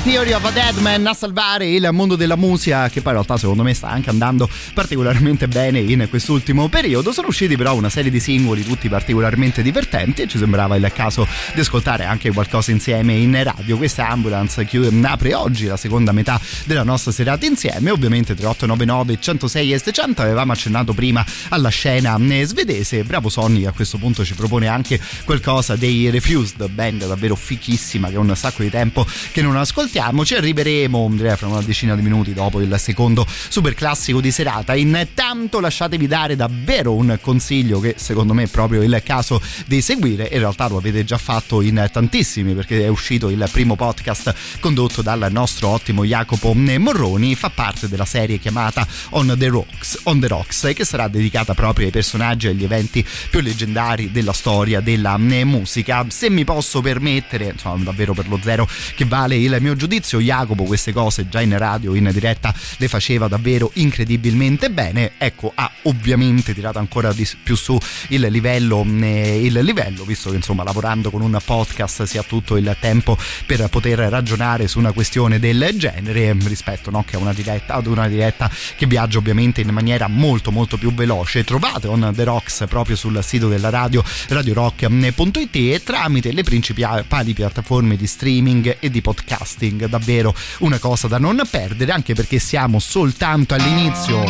Theory of a Deadman a salvare il mondo della musica che poi in realtà secondo me sta anche andando particolarmente bene in quest'ultimo periodo. Sono usciti però una serie di singoli tutti particolarmente divertenti e ci sembrava il caso di ascoltare anche qualcosa insieme in radio. Questa ambulance che apre oggi la seconda metà della nostra serata insieme. Ovviamente 3899 106 e 600 avevamo accennato prima alla scena svedese. Bravo Sonny a questo punto ci propone anche qualcosa dei Refused band davvero fichissima che è un sacco di tempo che non ascoltiamo ci arriveremo fra una decina di minuti dopo il secondo super classico di serata. Intanto lasciatevi dare davvero un consiglio che secondo me è proprio il caso di seguire. In realtà lo avete già fatto in tantissimi perché è uscito il primo podcast condotto dal nostro ottimo Jacopo Morroni. Fa parte della serie chiamata On the Rocks, On the Rocks che sarà dedicata proprio ai personaggi e agli eventi più leggendari della storia della musica. Se mi posso permettere insomma davvero per lo zero che vale il mio giudizio Jacopo queste cose già in radio in diretta le faceva davvero incredibilmente bene. Ecco ha ovviamente tirato ancora di più su il livello, il livello visto che insomma lavorando con un podcast si ha tutto il tempo per poter ragionare su una questione del genere rispetto no, che a una diretta ad una diretta che viaggia ovviamente in maniera molto molto più veloce. Trovate On The Rocks proprio sul sito della radio radiorock.it e tramite le principali piattaforme di streaming e di podcasting davvero una cosa da non perdere anche perché siamo soltanto all'inizio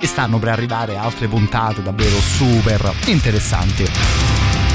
e stanno per arrivare altre puntate davvero super interessanti.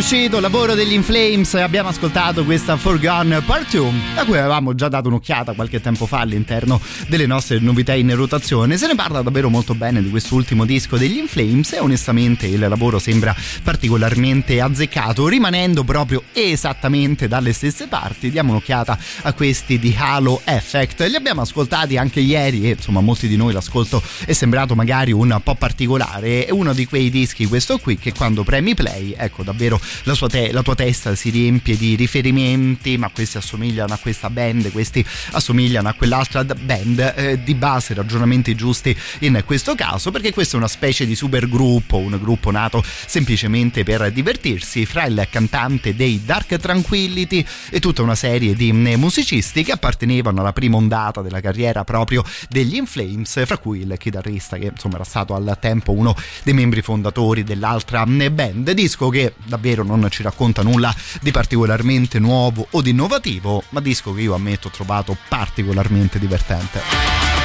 Riuscito, lavoro degli Inflames, abbiamo ascoltato questa Forgone Part 2, da cui avevamo già dato un'occhiata qualche tempo fa all'interno delle nostre novità in rotazione. Se ne parla davvero molto bene di quest'ultimo disco degli Inflames e onestamente il lavoro sembra particolarmente azzeccato, rimanendo proprio esattamente dalle stesse parti. Diamo un'occhiata a questi di Halo Effect, li abbiamo ascoltati anche ieri e insomma molti di noi l'ascolto è sembrato magari un po' particolare, è uno di quei dischi questo qui che quando premi play, ecco davvero la, te- la tua testa si riempie di riferimenti, ma questi assomigliano a questa band, questi assomigliano a quell'altra band, eh, di base ragionamenti giusti in questo caso, perché questo è una specie di supergruppo, un gruppo nato semplicemente per divertirsi fra il cantante dei Dark Tranquillity e tutta una serie di mm, musicisti che appartenevano alla prima ondata della carriera proprio degli Inflames, fra cui il chitarrista che insomma era stato al tempo uno dei membri fondatori dell'altra mm, band, disco che davvero non ci racconta nulla di particolarmente nuovo o di innovativo, ma disco che io ammetto ho trovato particolarmente divertente.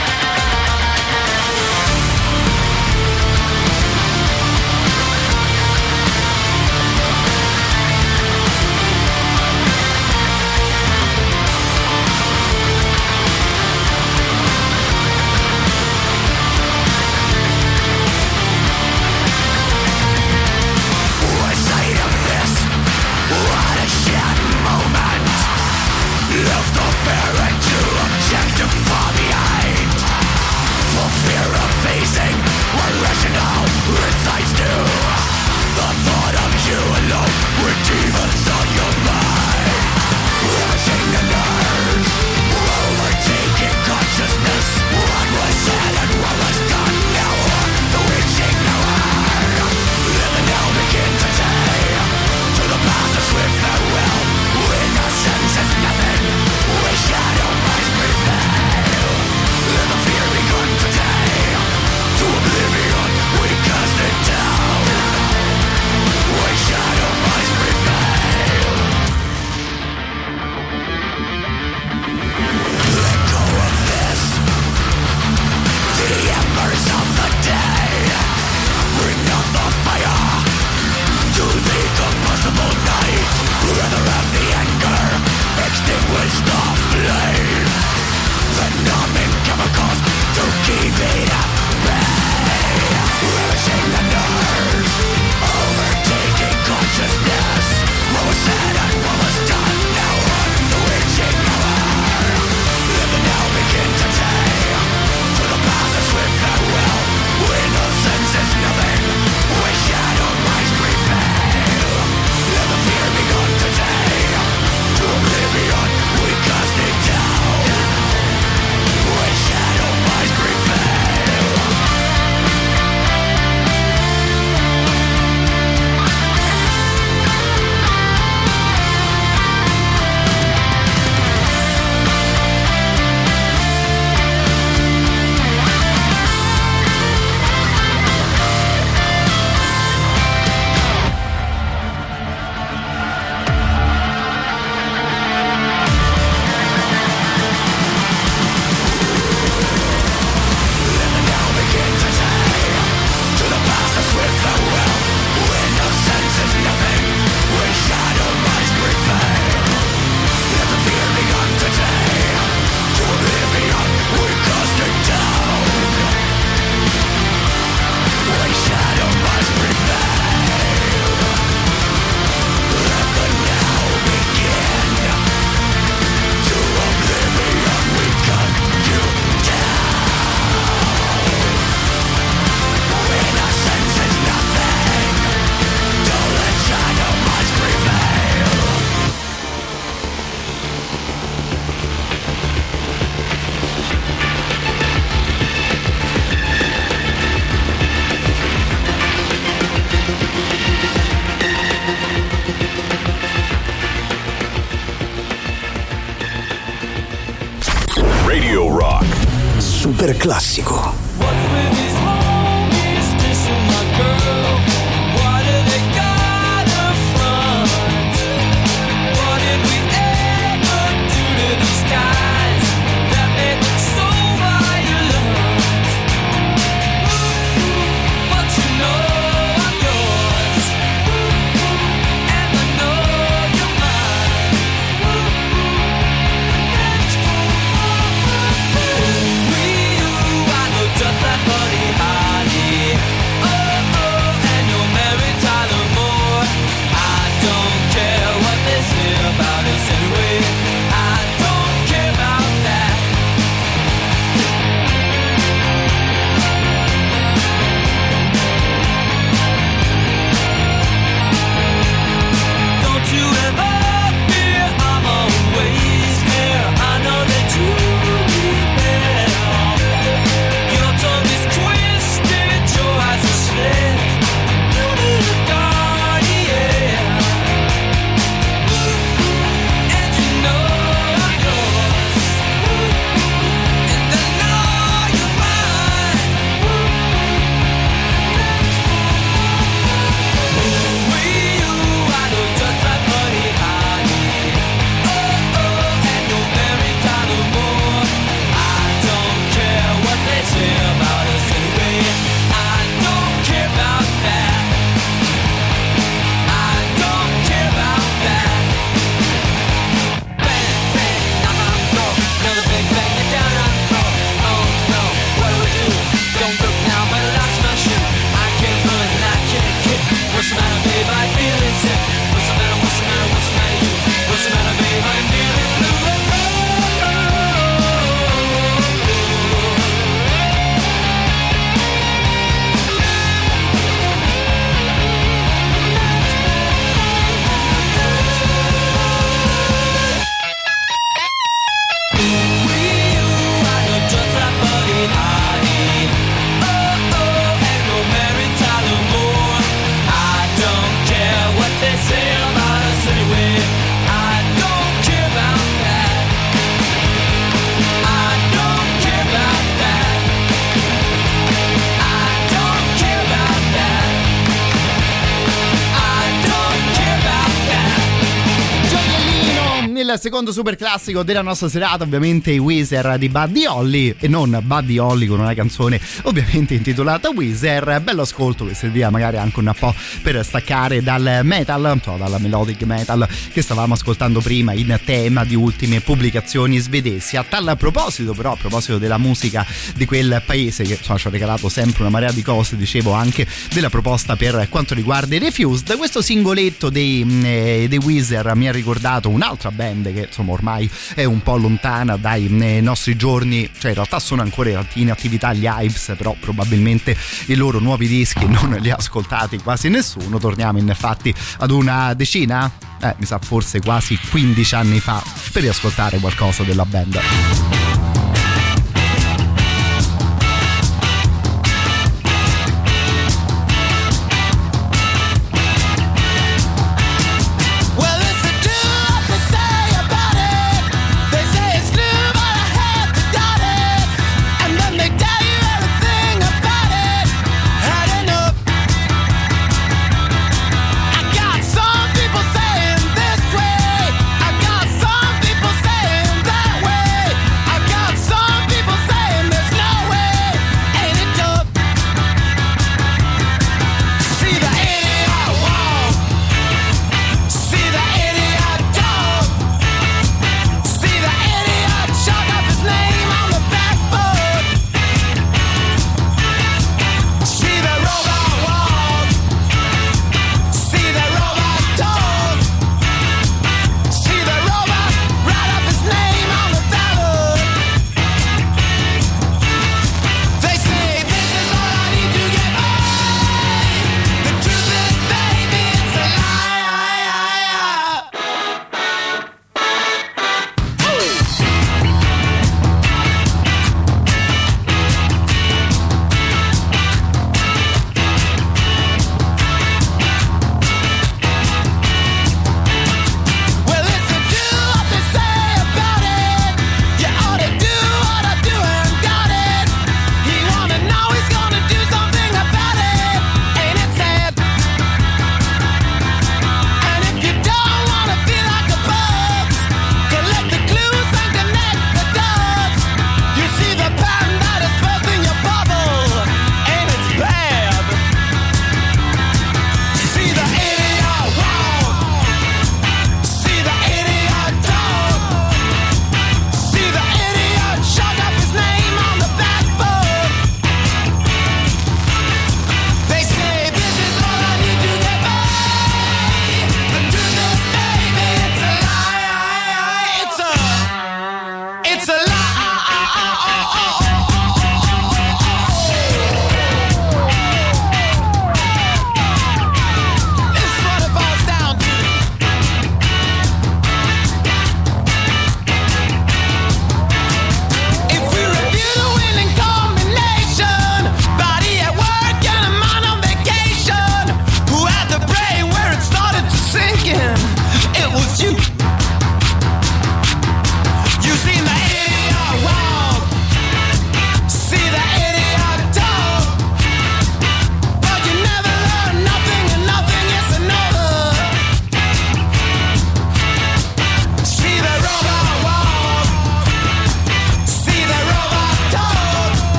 Secondo super classico della nostra serata, ovviamente i Weezer di Buddy Holly e non Buddy Holly con una canzone ovviamente intitolata Weezer. Bello ascolto che serviva magari anche un po' per staccare dal metal, cioè dalla melodic metal che stavamo ascoltando prima in tema di ultime pubblicazioni svedesi. A tal proposito, però, a proposito della musica di quel paese che insomma, ci ha regalato sempre una marea di cose, dicevo anche della proposta per quanto riguarda i Refused, questo singoletto dei, eh, dei Weezer mi ha ricordato un'altra band che insomma ormai è un po' lontana dai eh, nostri giorni, cioè in realtà sono ancora in attività gli Hypes, però probabilmente i loro nuovi dischi non li ha ascoltati quasi nessuno. Torniamo infatti ad una decina, eh, mi sa forse quasi 15 anni fa, per riascoltare qualcosa della band.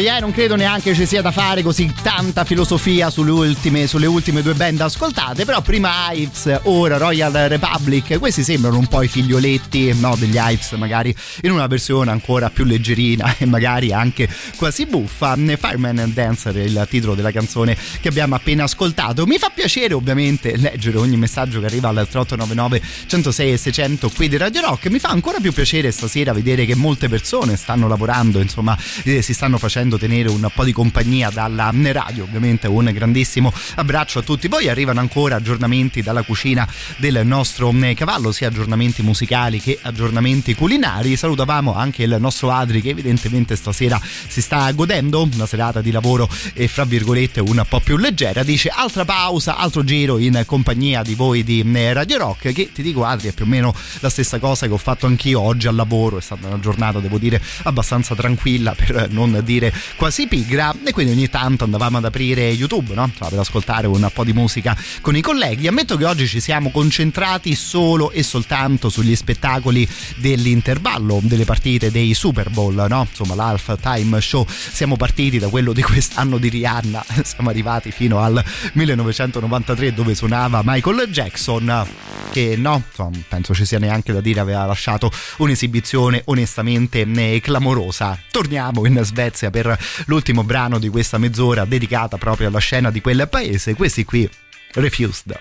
Voi, eh, non credo neanche ci sia da fare così tanta filosofia sulle ultime, sulle ultime due band ascoltate, però prima Hives, ora Royal Republic, questi sembrano un po' i figlioletti no, degli Hives, magari in una versione ancora più leggerina e magari anche quasi buffa. Fireman and Dancer è il titolo della canzone che abbiamo appena ascoltato. Mi fa piacere ovviamente leggere ogni messaggio che arriva al 3899 106 e 600 qui di Radio Rock, mi fa ancora più piacere stasera vedere che molte persone stanno lavorando, insomma eh, si stanno facendo tenere un po' di compagnia dalla radio. Ovviamente un grandissimo abbraccio a tutti voi. Arrivano ancora aggiornamenti dalla cucina del nostro eh, cavallo, sia aggiornamenti musicali che aggiornamenti culinari. Salutavamo anche il nostro Adri che evidentemente stasera si sta godendo una serata di lavoro e fra virgolette un po' più leggera. Dice altra pausa, altro giro in compagnia di voi di eh, Radio Rock che ti dico Adri è più o meno la stessa cosa che ho fatto anch'io oggi al lavoro. È stata una giornata devo dire abbastanza tranquilla per non dire quasi pigra e quindi ogni tanto andavamo ad aprire YouTube no? per ascoltare un po' di musica con i colleghi. Ammetto che oggi ci siamo concentrati solo e soltanto sugli spettacoli dell'intervallo delle partite dei Super Bowl, no? insomma l'Half Time Show. Siamo partiti da quello di quest'anno di Rihanna, siamo arrivati fino al 1993 dove suonava Michael Jackson che no, penso ci sia neanche da dire aveva lasciato un'esibizione onestamente eh, clamorosa. Torniamo in Svezia per l'ultimo brano di questa mezz'ora dedicata proprio alla scena di quel paese. Questi qui, Refused.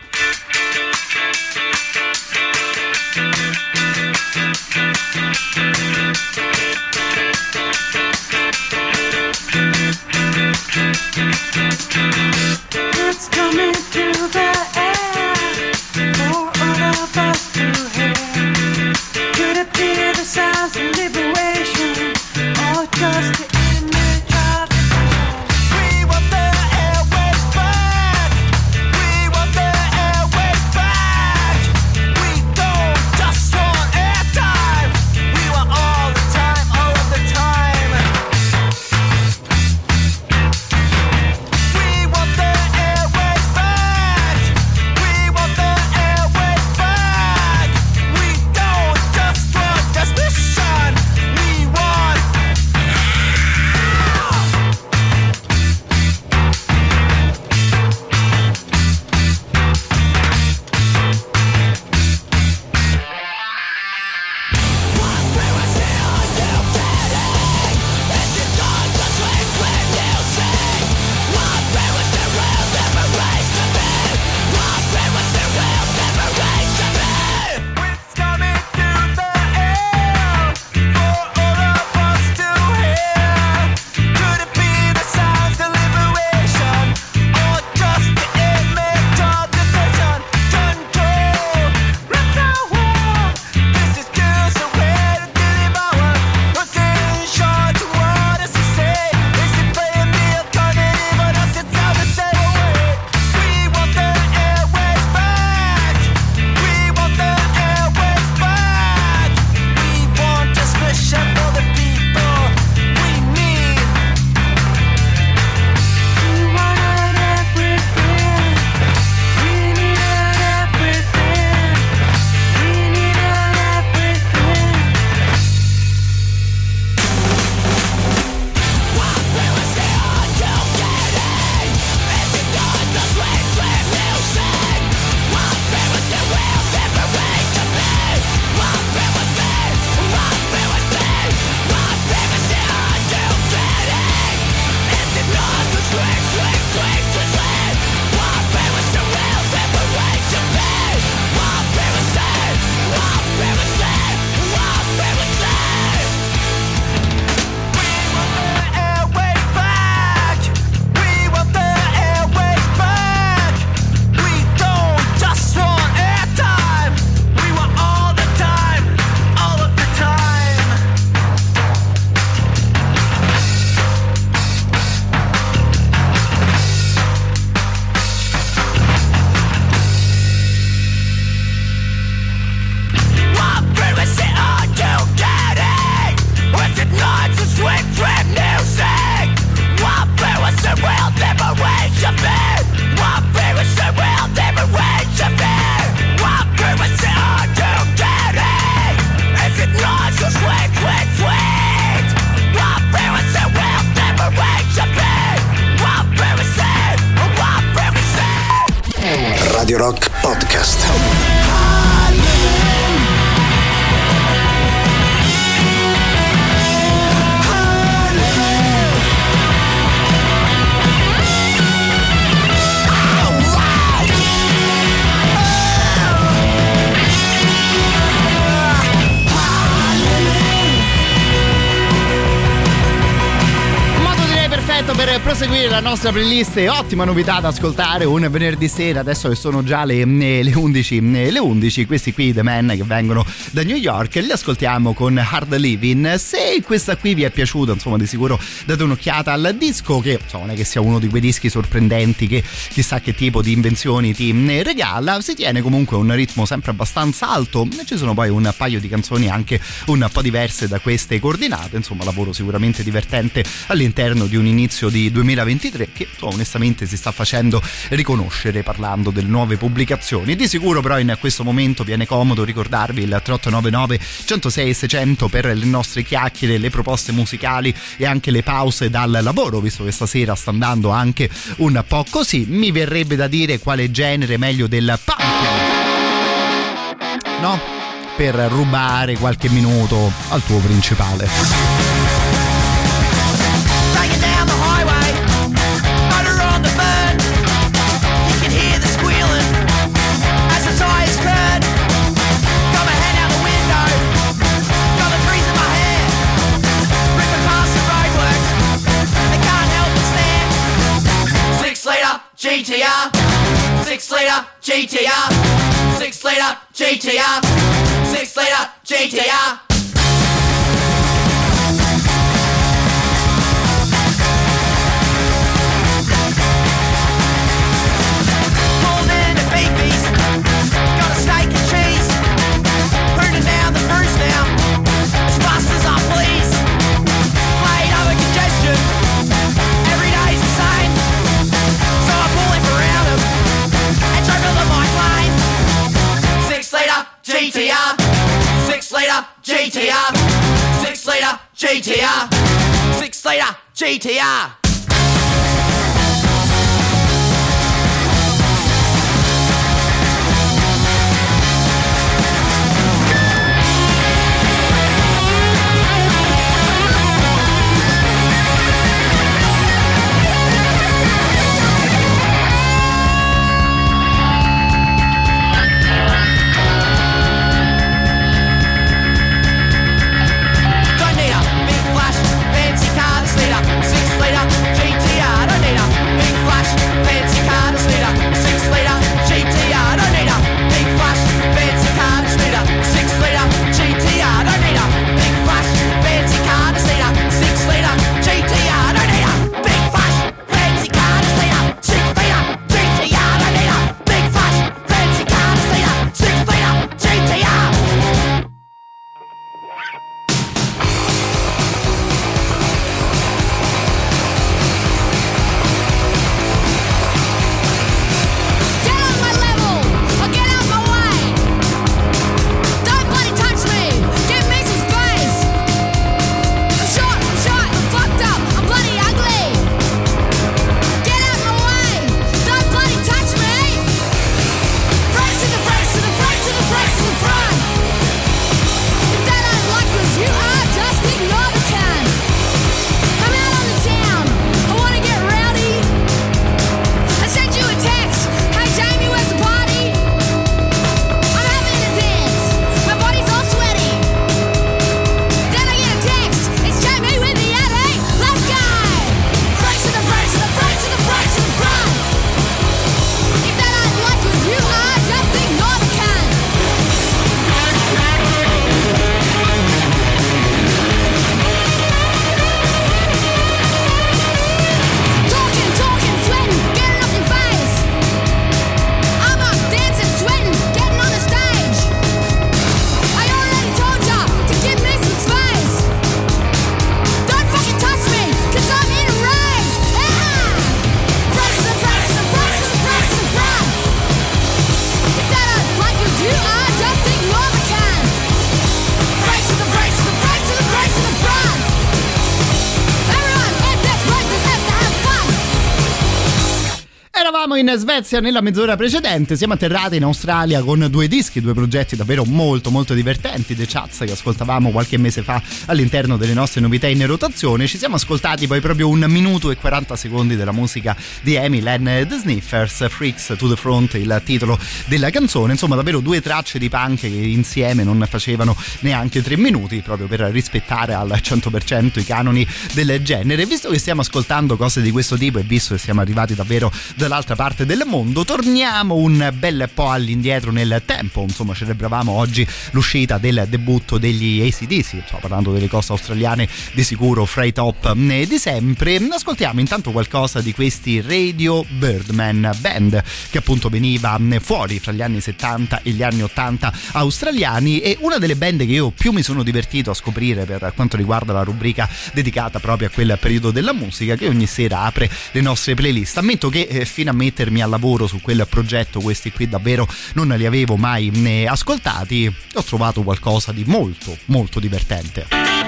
It's coming through the air for all of us to proseguire la nostra playlist. E ottima novità da ascoltare un venerdì sera. Adesso che sono già le, eh, le 11 eh, le 11 questi qui The Men che vengono da New York li ascoltiamo con Hard Living. Se questa qui vi è piaciuta insomma di sicuro date un'occhiata al disco che insomma non è che sia uno di quei dischi sorprendenti che chissà che tipo di invenzioni ti eh, regala. Si tiene comunque un ritmo sempre abbastanza alto. Ci sono poi un paio di canzoni anche un po' diverse da queste coordinate. Insomma lavoro sicuramente divertente all'interno di un inizio di 2023 che onestamente si sta facendo riconoscere parlando delle nuove pubblicazioni. Di sicuro però in questo momento viene comodo ricordarvi il 3899 106 600 per le nostre chiacchiere le proposte musicali e anche le pause dal lavoro visto che stasera sta andando anche un po' così. Mi verrebbe da dire quale genere meglio del punk. No? per rubare qualche minuto al tuo principale GTR, six liter GTR, six liter GTR. GTR, six liter GTR, six liter GTR. In Svezia nella mezz'ora precedente, siamo atterrati in Australia con due dischi, due progetti davvero molto molto divertenti, The Chats che ascoltavamo qualche mese fa all'interno delle nostre novità in rotazione, ci siamo ascoltati poi proprio un minuto e 40 secondi della musica di Emil and The Sniffers, Freaks to the Front, il titolo della canzone, insomma davvero due tracce di punk che insieme non facevano neanche tre minuti proprio per rispettare al 100% i canoni del genere, visto che stiamo ascoltando cose di questo tipo e visto che siamo arrivati davvero dall'altra parte del mondo, torniamo un bel po' all'indietro nel tempo. Insomma, celebravamo oggi l'uscita del debutto degli ACDC, sto parlando delle cose australiane di sicuro fra i top di sempre. Ascoltiamo intanto qualcosa di questi Radio Birdman Band che appunto veniva eh, fuori fra gli anni 70 e gli anni 80 australiani e una delle band che io più mi sono divertito a scoprire per quanto riguarda la rubrica dedicata proprio a quel periodo della musica che ogni sera apre le nostre playlist. Ammetto che eh, fino a mettermi al lavoro su quel progetto questi qui davvero non li avevo mai né ascoltati ho trovato qualcosa di molto molto divertente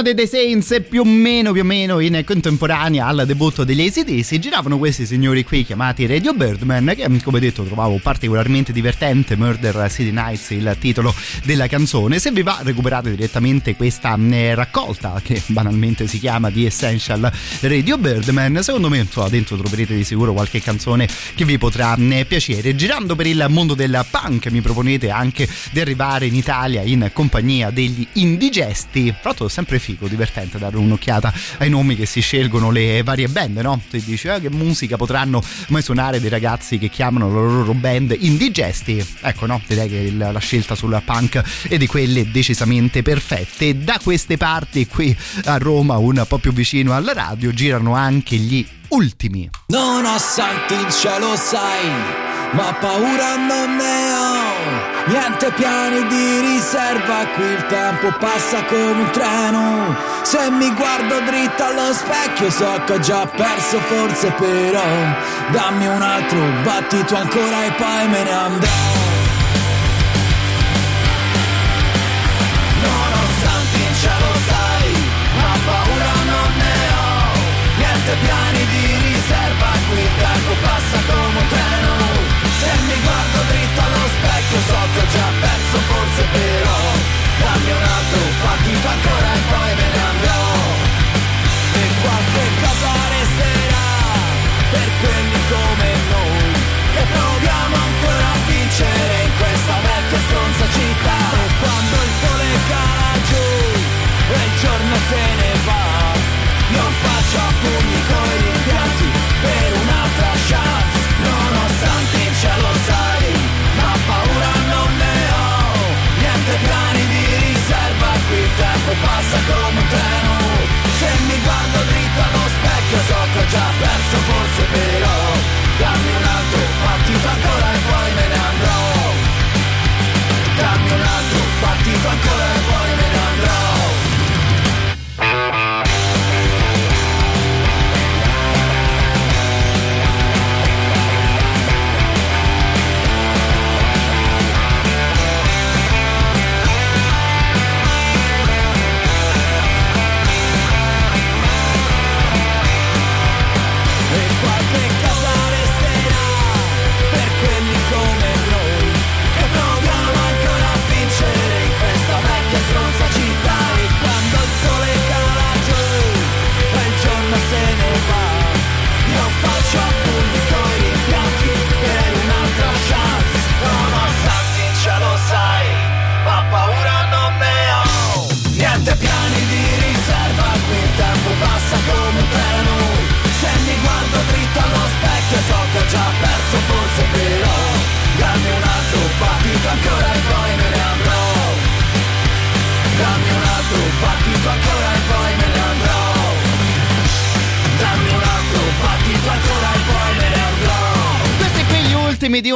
Prima dei The Saints, più o meno, più o meno in contemporanea al debutto degli ACDC, giravano questi signori qui chiamati Radio Birdman, che come detto trovavo particolarmente divertente, Murder City Nights, il titolo della canzone. Se vi va, recuperate direttamente questa eh, raccolta, che banalmente si chiama The Essential Radio Birdman. Secondo me, insomma, dentro troverete di sicuro qualche canzone che vi potrà eh, piacere. Girando per il mondo del punk, mi proponete anche di arrivare in Italia in compagnia degli indigesti. È sempre figo, divertente dare un'occhiata ai nomi che si scelgono le varie band, no? Tu dici, ah, che musica potranno mai suonare dei ragazzi che chiamano la loro band indigesti? Ecco, no? Direi che il- la scelta sul punk è di quelle decisamente perfette. Da queste parti, qui a Roma, un po' più vicino alla radio, girano anche gli ultimi. Non ho santi in cielo, sai, ma paura non ne ho. Niente piani di riserva, qui il tempo passa come un treno. Se mi guardo dritto allo specchio so che ho già perso forse però. Dammi un altro battito ancora e poi me ne andrò. tutto già perso forse però. Dammi un altro partito ancora e poi me ne andrò. E qualche cosa resterà per quelli come noi Che proviamo ancora a vincere in questa vecchia stronza città. E quando il sole cala giù e il giorno se ne va. Passa come un treno. Se mi guardo dritto allo specchio So che ho già perso forse però. Dammi un altro partito ancora e poi me ne andrò. Dammi un altro partito ancora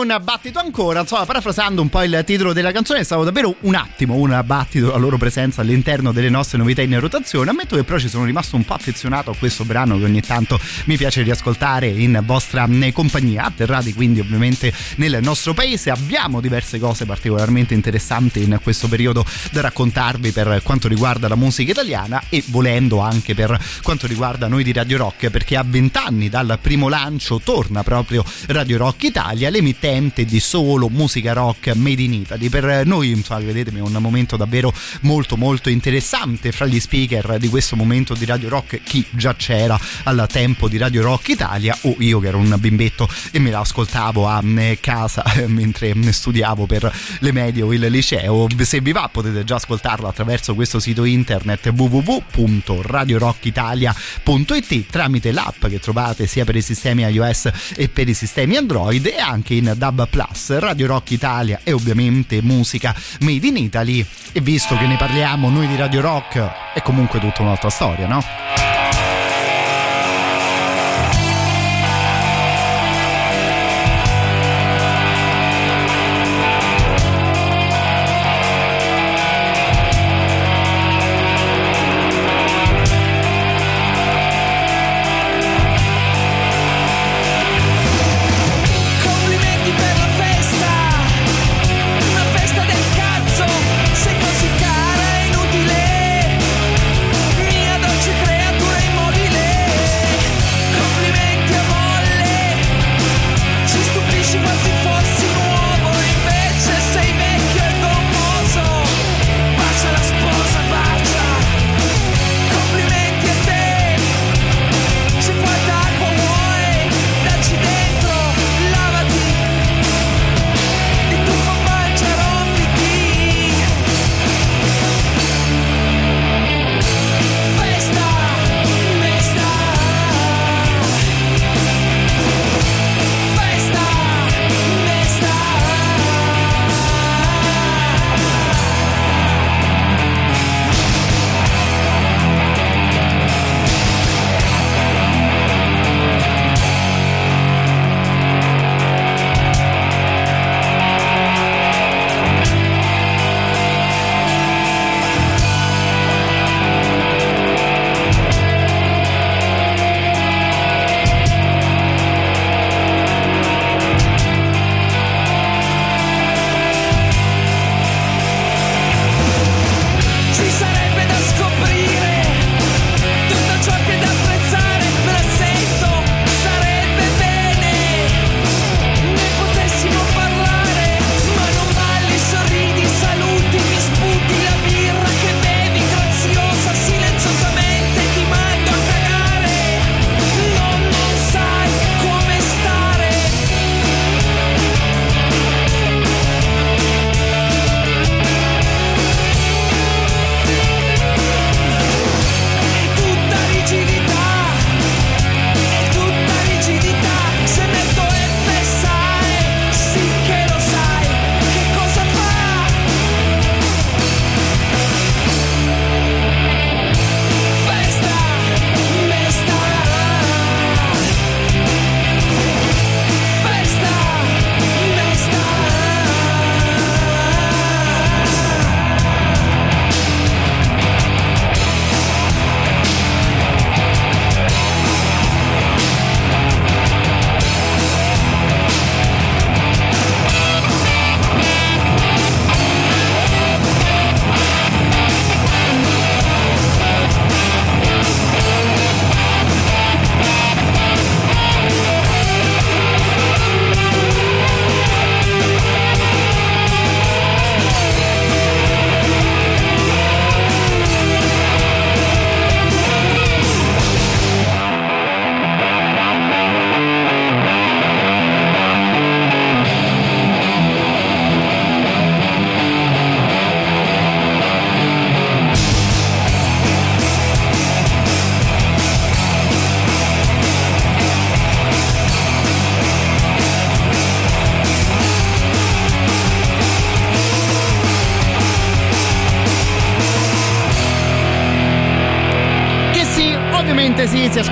un battito ancora, insomma, parafrasando un po' il titolo della canzone, è stato davvero un attimo un battito la loro presenza all'interno delle nostre novità in rotazione. Ammetto che però ci sono rimasto un po' affezionato a questo brano che ogni tanto mi piace riascoltare in vostra eh, compagnia, atterrati quindi ovviamente nel nostro paese. Abbiamo diverse cose particolarmente interessanti in questo periodo da raccontarvi per quanto riguarda la musica italiana e volendo anche per quanto riguarda noi di Radio Rock, perché a vent'anni dal primo lancio torna proprio Radio Rock Italia, l'emittente di solo musica rock made in Italy. Per noi, insomma, vedetemi, è un momento davvero molto molto interessante. Fra gli speaker di questo momento di Radio Rock, chi già c'era al tempo di Radio Rock Italia o io che ero un bimbetto e me la ascoltavo a eh, casa mentre studiavo per le medie o il liceo. Se vi va potete già ascoltarlo attraverso questo sito internet www.radiorockitalia.it tramite l'app che trovate sia per i sistemi iOS e per i sistemi Android e anche in DAB Plus. Radio Rock Italia e ovviamente musica made in Italy. E visto che ne parliamo noi di Radio Rock, è comunque tutta un'altra storia, no?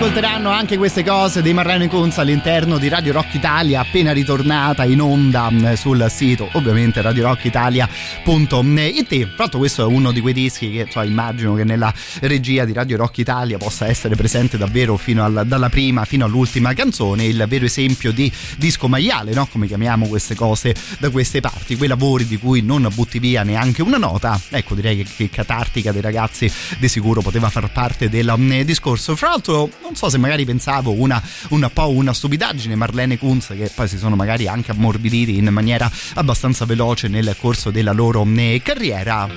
Assolutamente sì, si ascolteranno anche queste cose dei Marrano Kunz all'interno di Radio Rock Italia, appena ritornata in onda mh, sul sito, ovviamente radiorockitalia.it. L'altro questo è uno di quei dischi che so, immagino che nella regia di Radio Rock Italia possa essere presente davvero fino al, dalla prima fino all'ultima canzone, il vero esempio di disco maiale, no? come chiamiamo queste cose da queste parti, quei lavori di cui non butti via neanche una nota. Ecco, direi che, che Catartica dei ragazzi di sicuro poteva far parte del um, discorso. Fra l'altro, non so se magari pensavo una, un po' una stupidaggine, Marlene Kunz, che poi si sono magari anche ammorbiditi in maniera abbastanza veloce nel corso della loro um, carriera.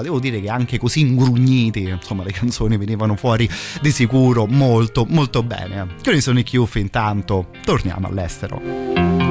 Devo dire che anche così ingrugniti, insomma, le canzoni venivano fuori di sicuro molto, molto bene. Sono i Chiuffi intanto? Torniamo all'estero.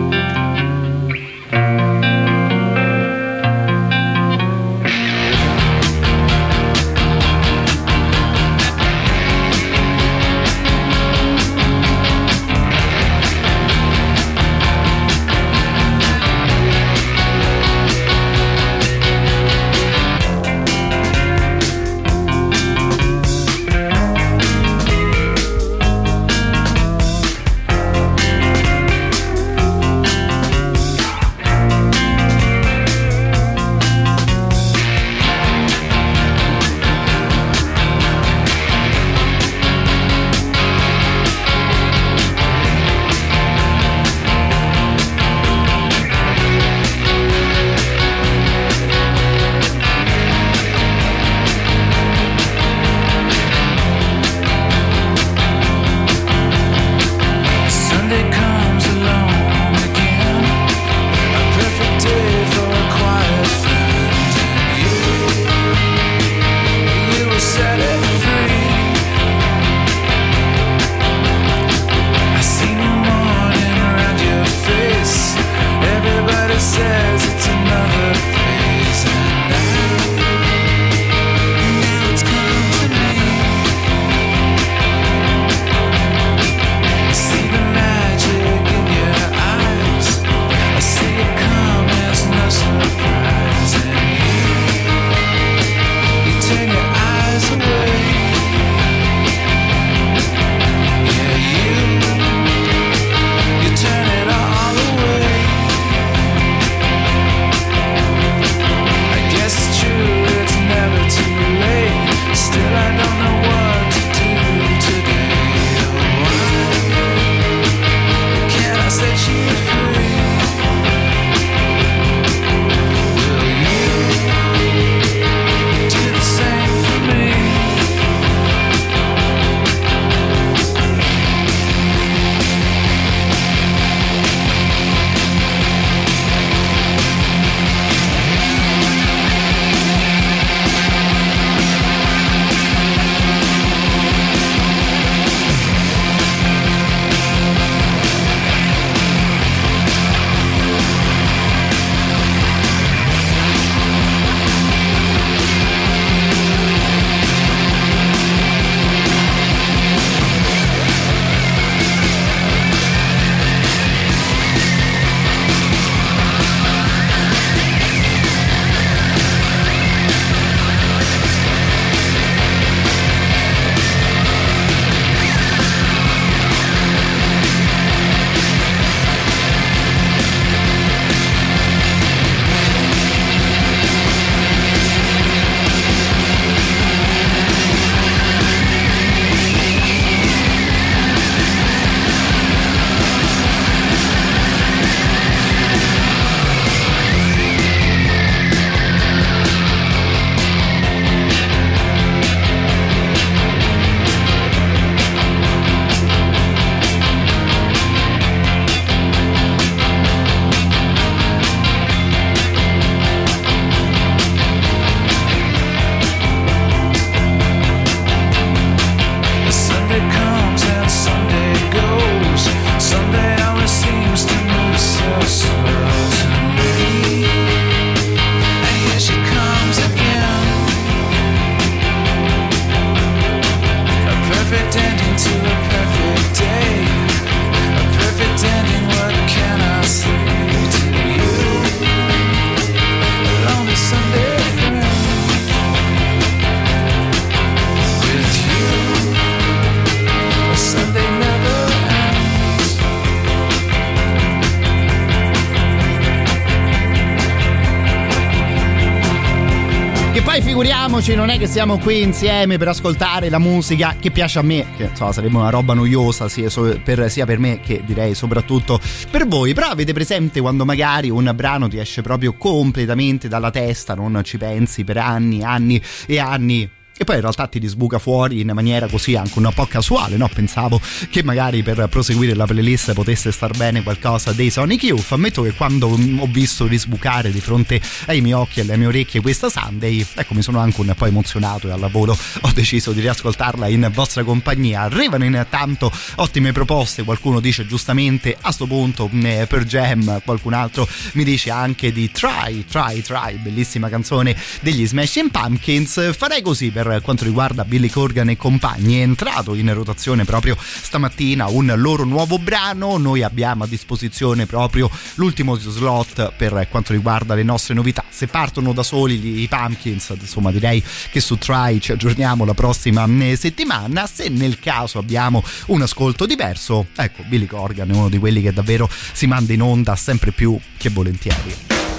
Siamo qui insieme per ascoltare la musica che piace a me, che insomma sarebbe una roba noiosa sia per, sia per me che direi soprattutto per voi. Però avete presente quando magari un brano ti esce proprio completamente dalla testa, non ci pensi per anni, anni e anni e poi in realtà ti risbuca fuori in maniera così anche un po' casuale, no? Pensavo che magari per proseguire la playlist potesse star bene qualcosa dei Sonic Youth. Ammetto che quando ho visto risbucare di fronte ai miei occhi e alle mie orecchie questa Sunday, ecco mi sono anche un po' emozionato e al lavoro ho deciso di riascoltarla in vostra compagnia. Arrivano intanto ottime proposte, qualcuno dice giustamente a sto punto eh, per Jam, qualcun altro mi dice anche di Try, Try, Try, bellissima canzone degli Smashing Pumpkins. Farei così per quanto riguarda Billy Corgan e compagni è entrato in rotazione proprio stamattina un loro nuovo brano. Noi abbiamo a disposizione proprio l'ultimo slot per quanto riguarda le nostre novità. Se partono da soli i Pumpkins insomma direi che su Try ci aggiorniamo la prossima eh, settimana. Se nel caso abbiamo un ascolto diverso ecco Billy Corgan è uno di quelli che davvero si manda in onda sempre più che volentieri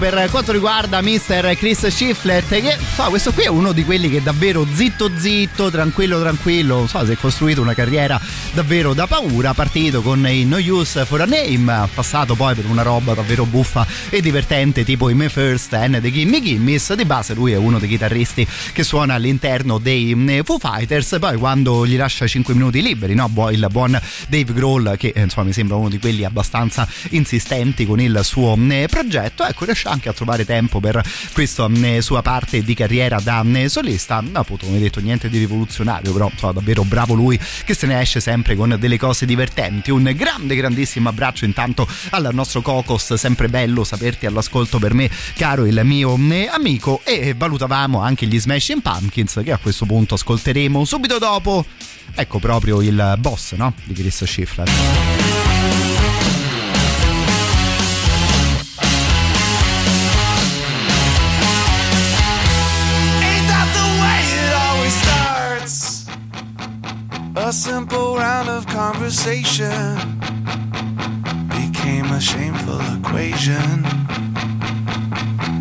per quanto riguarda Mr. Chris Shiflett che so, questo qui è uno di quelli che davvero zitto zitto, tranquillo tranquillo, non so, si è costruito una carriera davvero da paura, partito con i No Use for a Name, passato poi per una roba davvero buffa e divertente tipo i Me First and the Gimme Gimmes, di base lui è uno dei chitarristi che suona all'interno dei eh, Foo Fighters, poi quando gli lascia 5 minuti liberi, no? il buon Dave Grohl che eh, insomma mi sembra uno di quelli abbastanza insistenti con il suo eh, progetto, ecco riesce anche a trovare tempo per questa sua parte di carriera da solista, appunto come detto niente di rivoluzionario, però insomma, davvero bravo lui che se ne esce sempre con delle cose divertenti, un grande grandissimo abbraccio intanto al nostro Cocos, sempre bello saperti all'ascolto per me caro il mio amico. E valutavamo anche gli Smashing Pumpkins che a questo punto ascolteremo subito dopo. Ecco proprio il boss no? di Chris Schiffler A simple round of conversation became a shameful equation.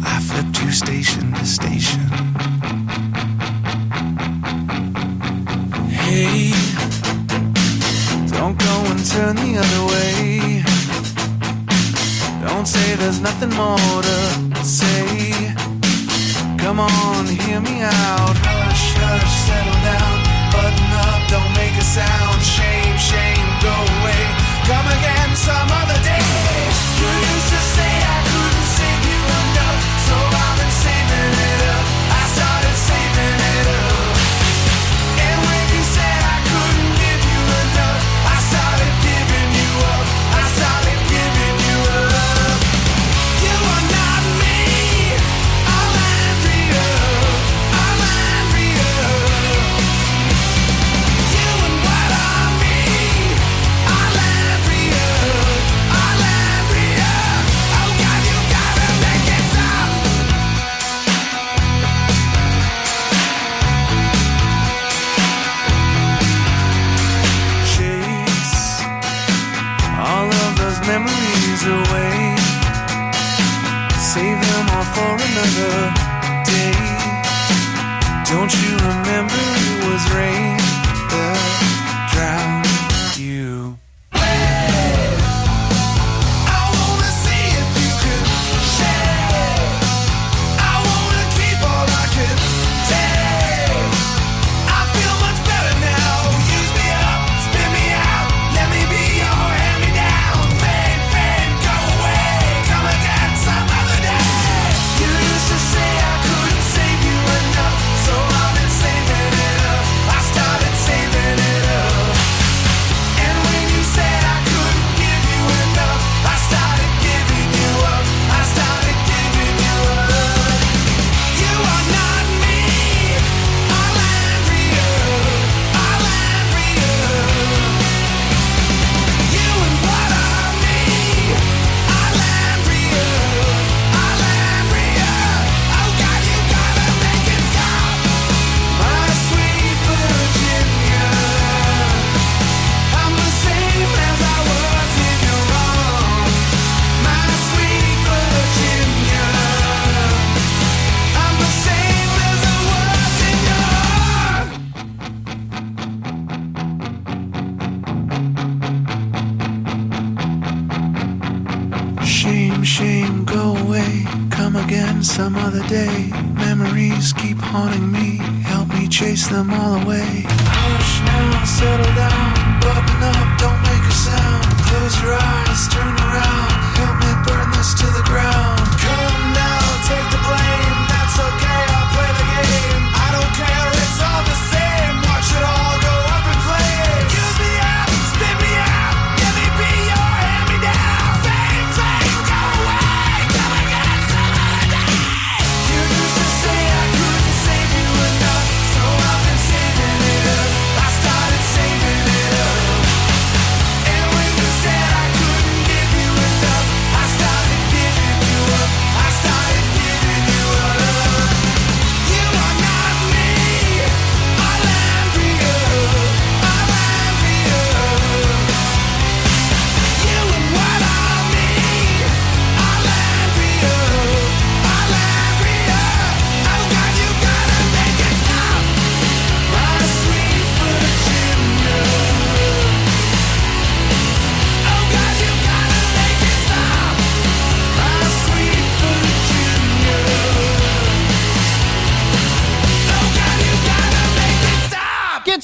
I flipped you station to station. Hey, don't go and turn the other way. Don't say there's nothing more to say. Come on, hear me out. Hush, hush, settle down. Button up, don't a sound. Shame, shame, go away. Come again some other day. You used to say day. Don't you remember it was rain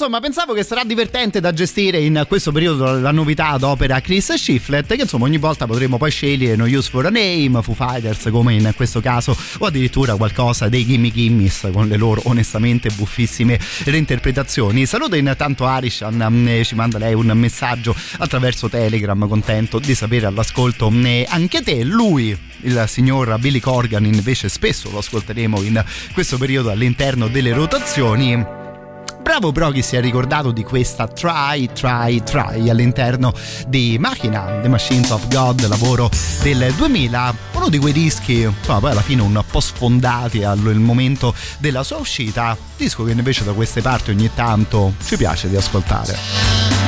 insomma pensavo che sarà divertente da gestire in questo periodo la novità ad opera Chris Shiflett che insomma ogni volta potremo poi scegliere No Use for a Name, Foo Fighters come in questo caso o addirittura qualcosa dei Gimme Gimmis con le loro onestamente buffissime reinterpretazioni. Saluto intanto Arishan, mm, ci manda lei un messaggio attraverso Telegram, contento di sapere all'ascolto mm, anche te, lui il signor Billy Corgan invece spesso lo ascolteremo in questo periodo all'interno delle rotazioni bravo però chi si è ricordato di questa Try, Try, Try all'interno di Machina, The Machines of God, lavoro del 2000, uno di quei dischi, insomma poi alla fine un po' sfondati al momento della sua uscita, disco che invece da queste parti ogni tanto ci piace di ascoltare.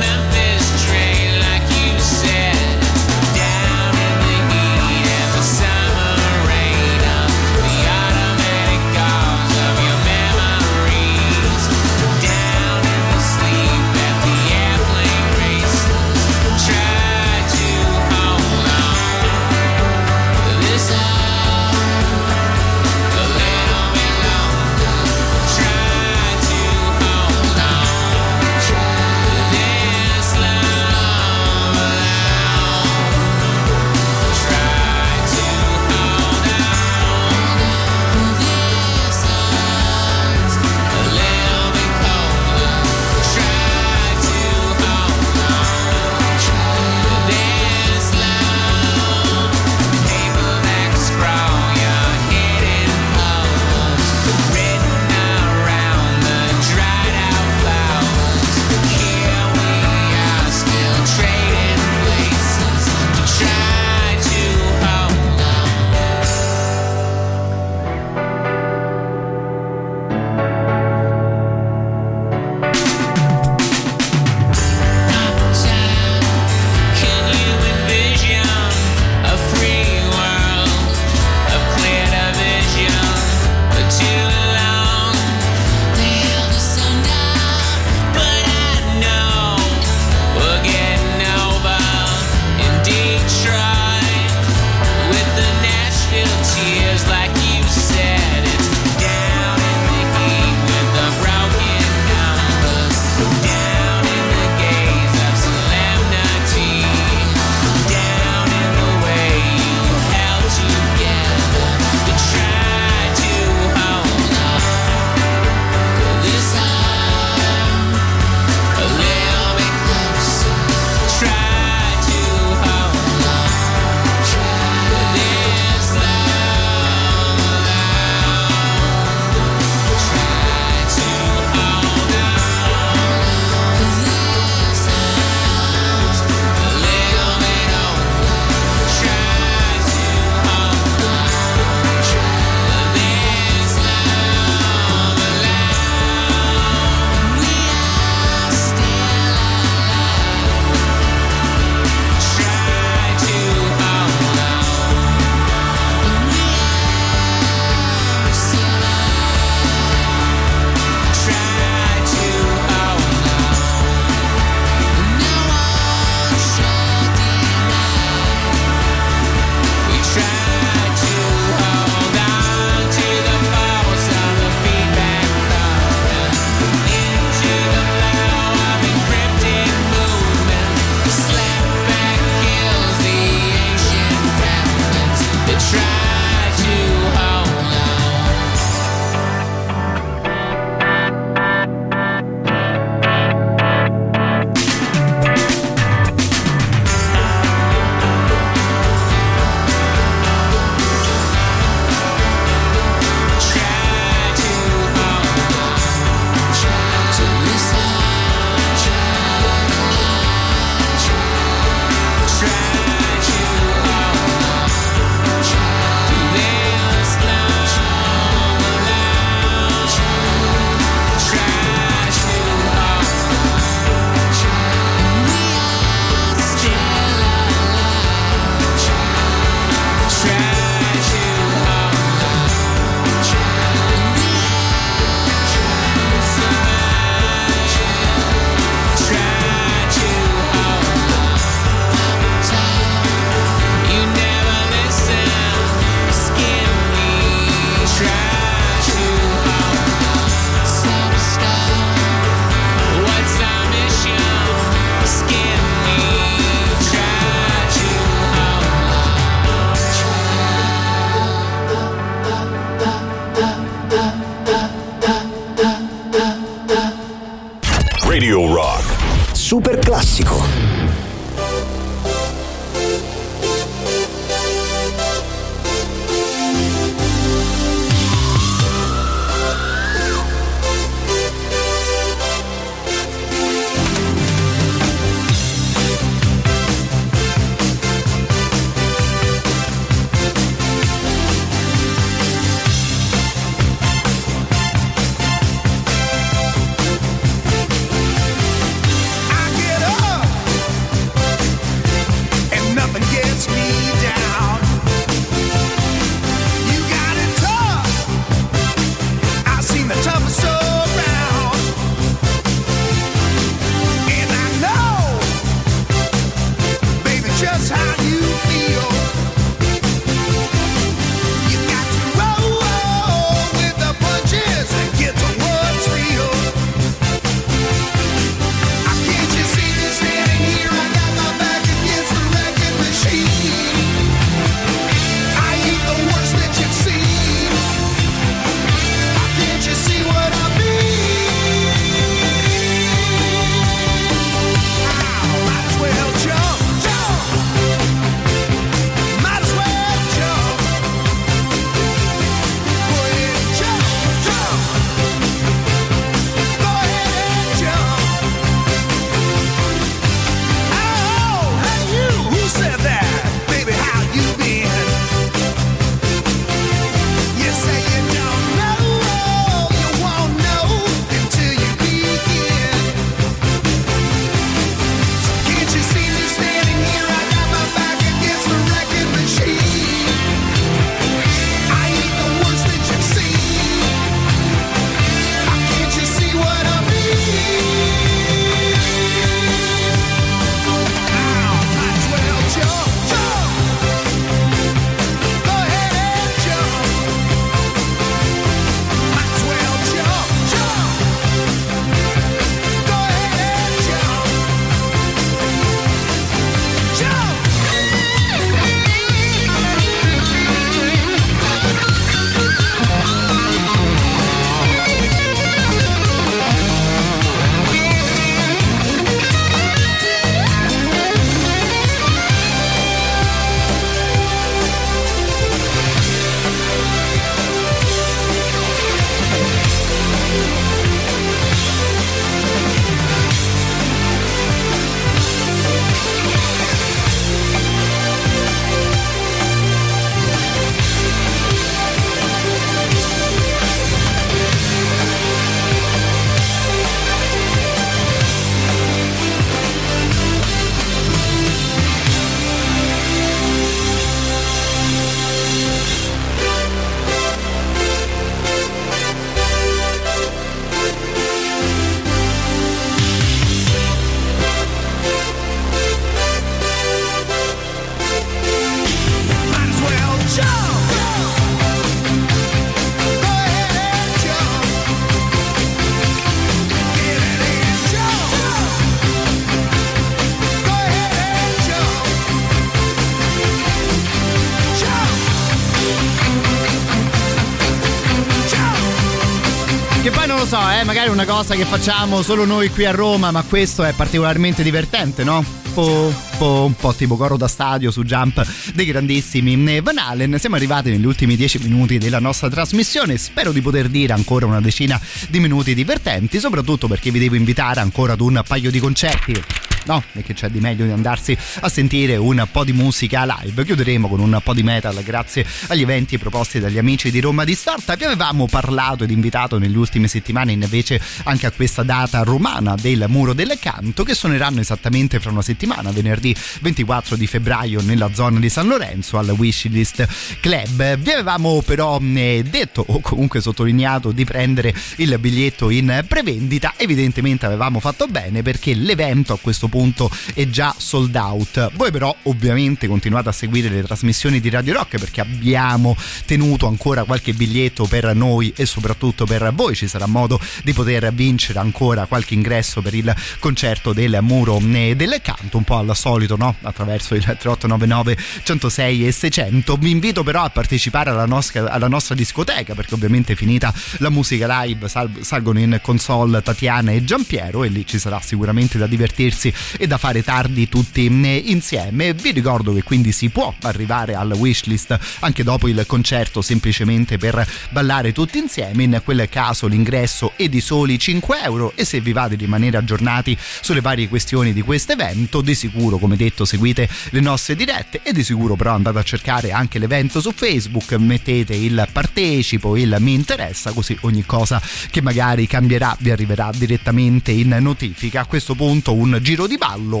Magari una cosa che facciamo solo noi qui a Roma, ma questo è particolarmente divertente, no? Po, po, un po' tipo coro da stadio su Jump dei grandissimi Van Halen. Siamo arrivati negli ultimi dieci minuti della nostra trasmissione. Spero di poter dire ancora una decina di minuti divertenti, soprattutto perché vi devo invitare ancora ad un paio di concerti no? E che c'è di meglio di andarsi a sentire un po' di musica live. Chiuderemo con un po' di metal grazie agli eventi proposti dagli amici di Roma Distorta. Vi avevamo parlato ed invitato nelle ultime settimane invece anche a questa data romana del Muro del Canto che suoneranno esattamente fra una settimana, venerdì 24 di febbraio nella zona di San Lorenzo al Wishlist Club. Vi avevamo però eh, detto o comunque sottolineato di prendere il biglietto in prevendita. Evidentemente avevamo fatto bene perché l'evento a questo punto è già sold out. Voi però ovviamente continuate a seguire le trasmissioni di Radio Rock perché abbiamo tenuto ancora qualche biglietto per noi e soprattutto per voi. Ci sarà modo di poter vincere ancora qualche ingresso per il concerto del Muro eh, del Canto, un po' al solito, no? Attraverso il 3899 106 e 600. Vi invito però a partecipare alla nostra, alla nostra discoteca perché ovviamente finita la musica live sal- salgono in console Tatiana e Giampiero e lì ci sarà sicuramente da divertirsi e da fare tardi tutti eh, insieme. Vi ricordo che quindi si può arrivare al wishlist anche dopo il concerto semplicemente per ballare tutti insieme. In quel caso l'ingresso è di soli 5 euro e se vi va di rimanere aggiornati sulle varie questioni di questo evento, di sicuro come detto seguite le nostre dirette e di sicuro però andate a cercare anche l'evento su Facebook, mettete il partecipo, il mi interessa, così ogni cosa che magari cambierà vi arriverà direttamente in notifica. A questo punto un giro di ballo.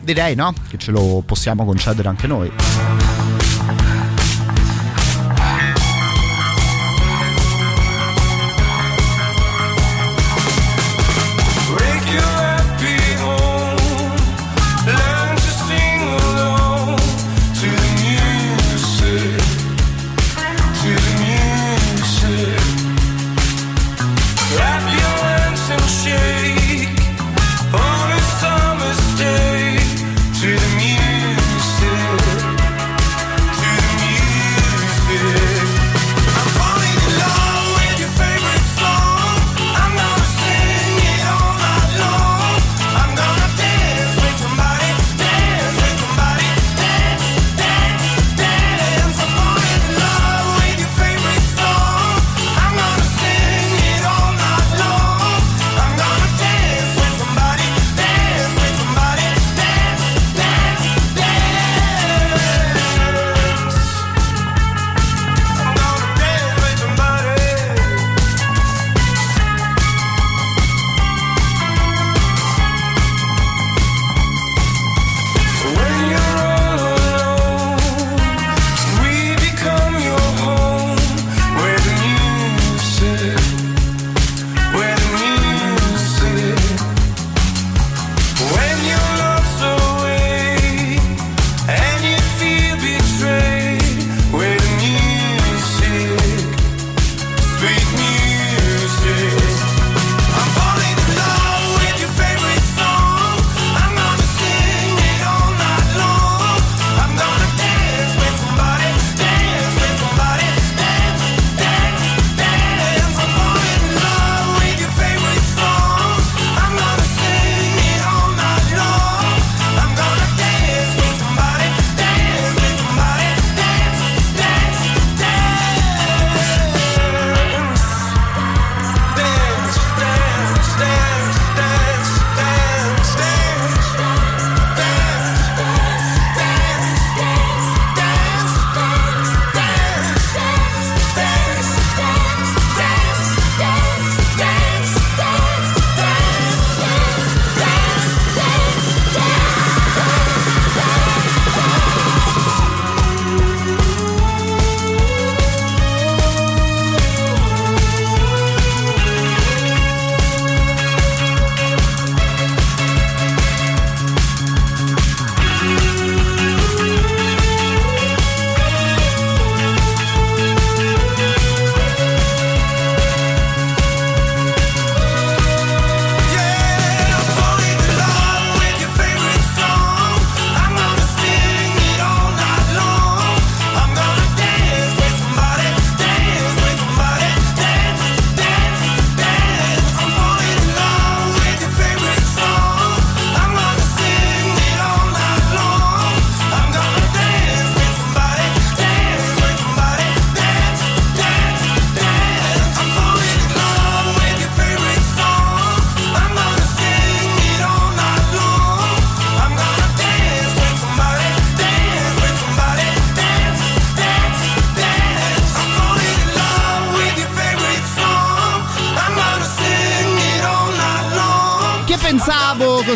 Direi no? Che ce lo possiamo concedere anche noi.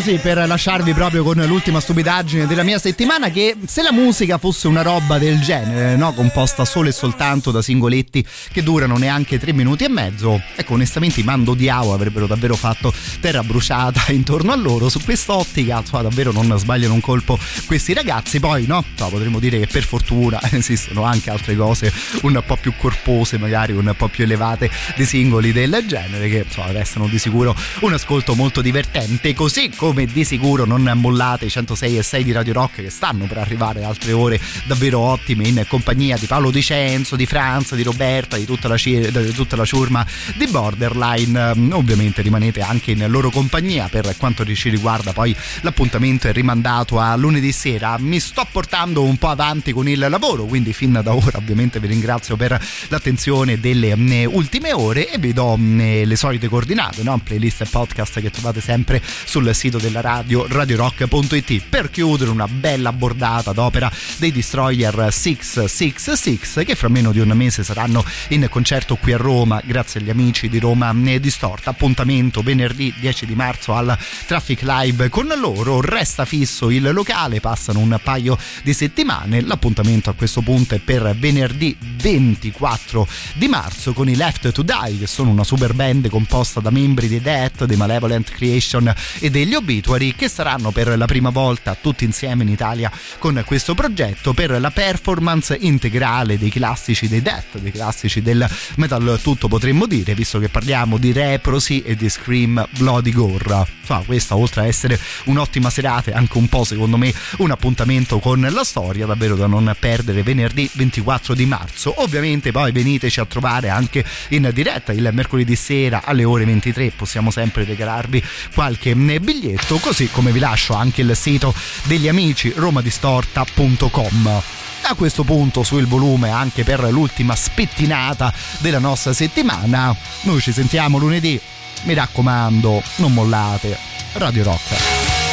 Così per lasciarvi proprio con l'ultima stupidaggine della mia settimana che se la musica fosse una roba del genere, no? composta solo e soltanto da singoletti che durano neanche tre minuti e mezzo, ecco onestamente i Mando Diao avrebbero davvero fatto terra bruciata intorno a loro. Su quest'ottica, insomma, davvero non sbagliano un colpo questi ragazzi. Poi, no, insomma, potremmo dire che per fortuna esistono anche altre cose un po' più corpose, magari un po' più elevate di singoli del genere che insomma restano di sicuro un ascolto molto divertente. Così come di sicuro non mollate i 106 e 6 di Radio Rock che stanno per arrivare altre ore davvero ottime in compagnia di Paolo Dicenzo, di Franza, di Roberta, di tutta la, ci- di tutta la ciurma di Borderline. Mm, Ovviamente rimanete anche in loro compagnia per quanto ci riguarda. Poi l'appuntamento è rimandato a lunedì sera. Mi sto portando un po' avanti con il lavoro, quindi fin da ora ovviamente vi ringrazio per l'attenzione delle mm, ultime ore e vi do mm, le solite coordinate, no? playlist e podcast che trovate sempre sul sito della radio radiorock.it per chiudere una bella bordata d'opera dei Destroyer 666 che fra meno di un mese saranno in concerto qui a Roma grazie agli amici di Roma eh, Distorta. Appuntamento venerdì 10 di marzo al Traffic Live con loro. Resta fisso il locale passano un paio di settimane l'appuntamento a questo punto è per venerdì 24 di marzo con i Left to Die che sono una super band composta da membri dei Death, dei Malevolent Creation e degli Obituary che saranno per la prima volta tutti insieme in Italia con questo progetto per la performance integrale dei classici dei Death, dei classici del metal tutto potremmo dire visto che parliamo di Reprosi e di Scream Bloody Gore. Insomma, questa oltre a essere un'ottima serata è anche un po' secondo me un appuntamento con la storia davvero da non perdere. Venerdì 24 di marzo. Ovviamente poi veniteci a trovare anche in diretta il mercoledì sera alle ore 23 possiamo sempre regalarvi qualche biglietto così come vi lascio anche il sito degli amici romadistorta.com a questo punto sul volume anche per l'ultima spettinata della nostra settimana noi ci sentiamo lunedì. Mi raccomando non mollate. Radio Rock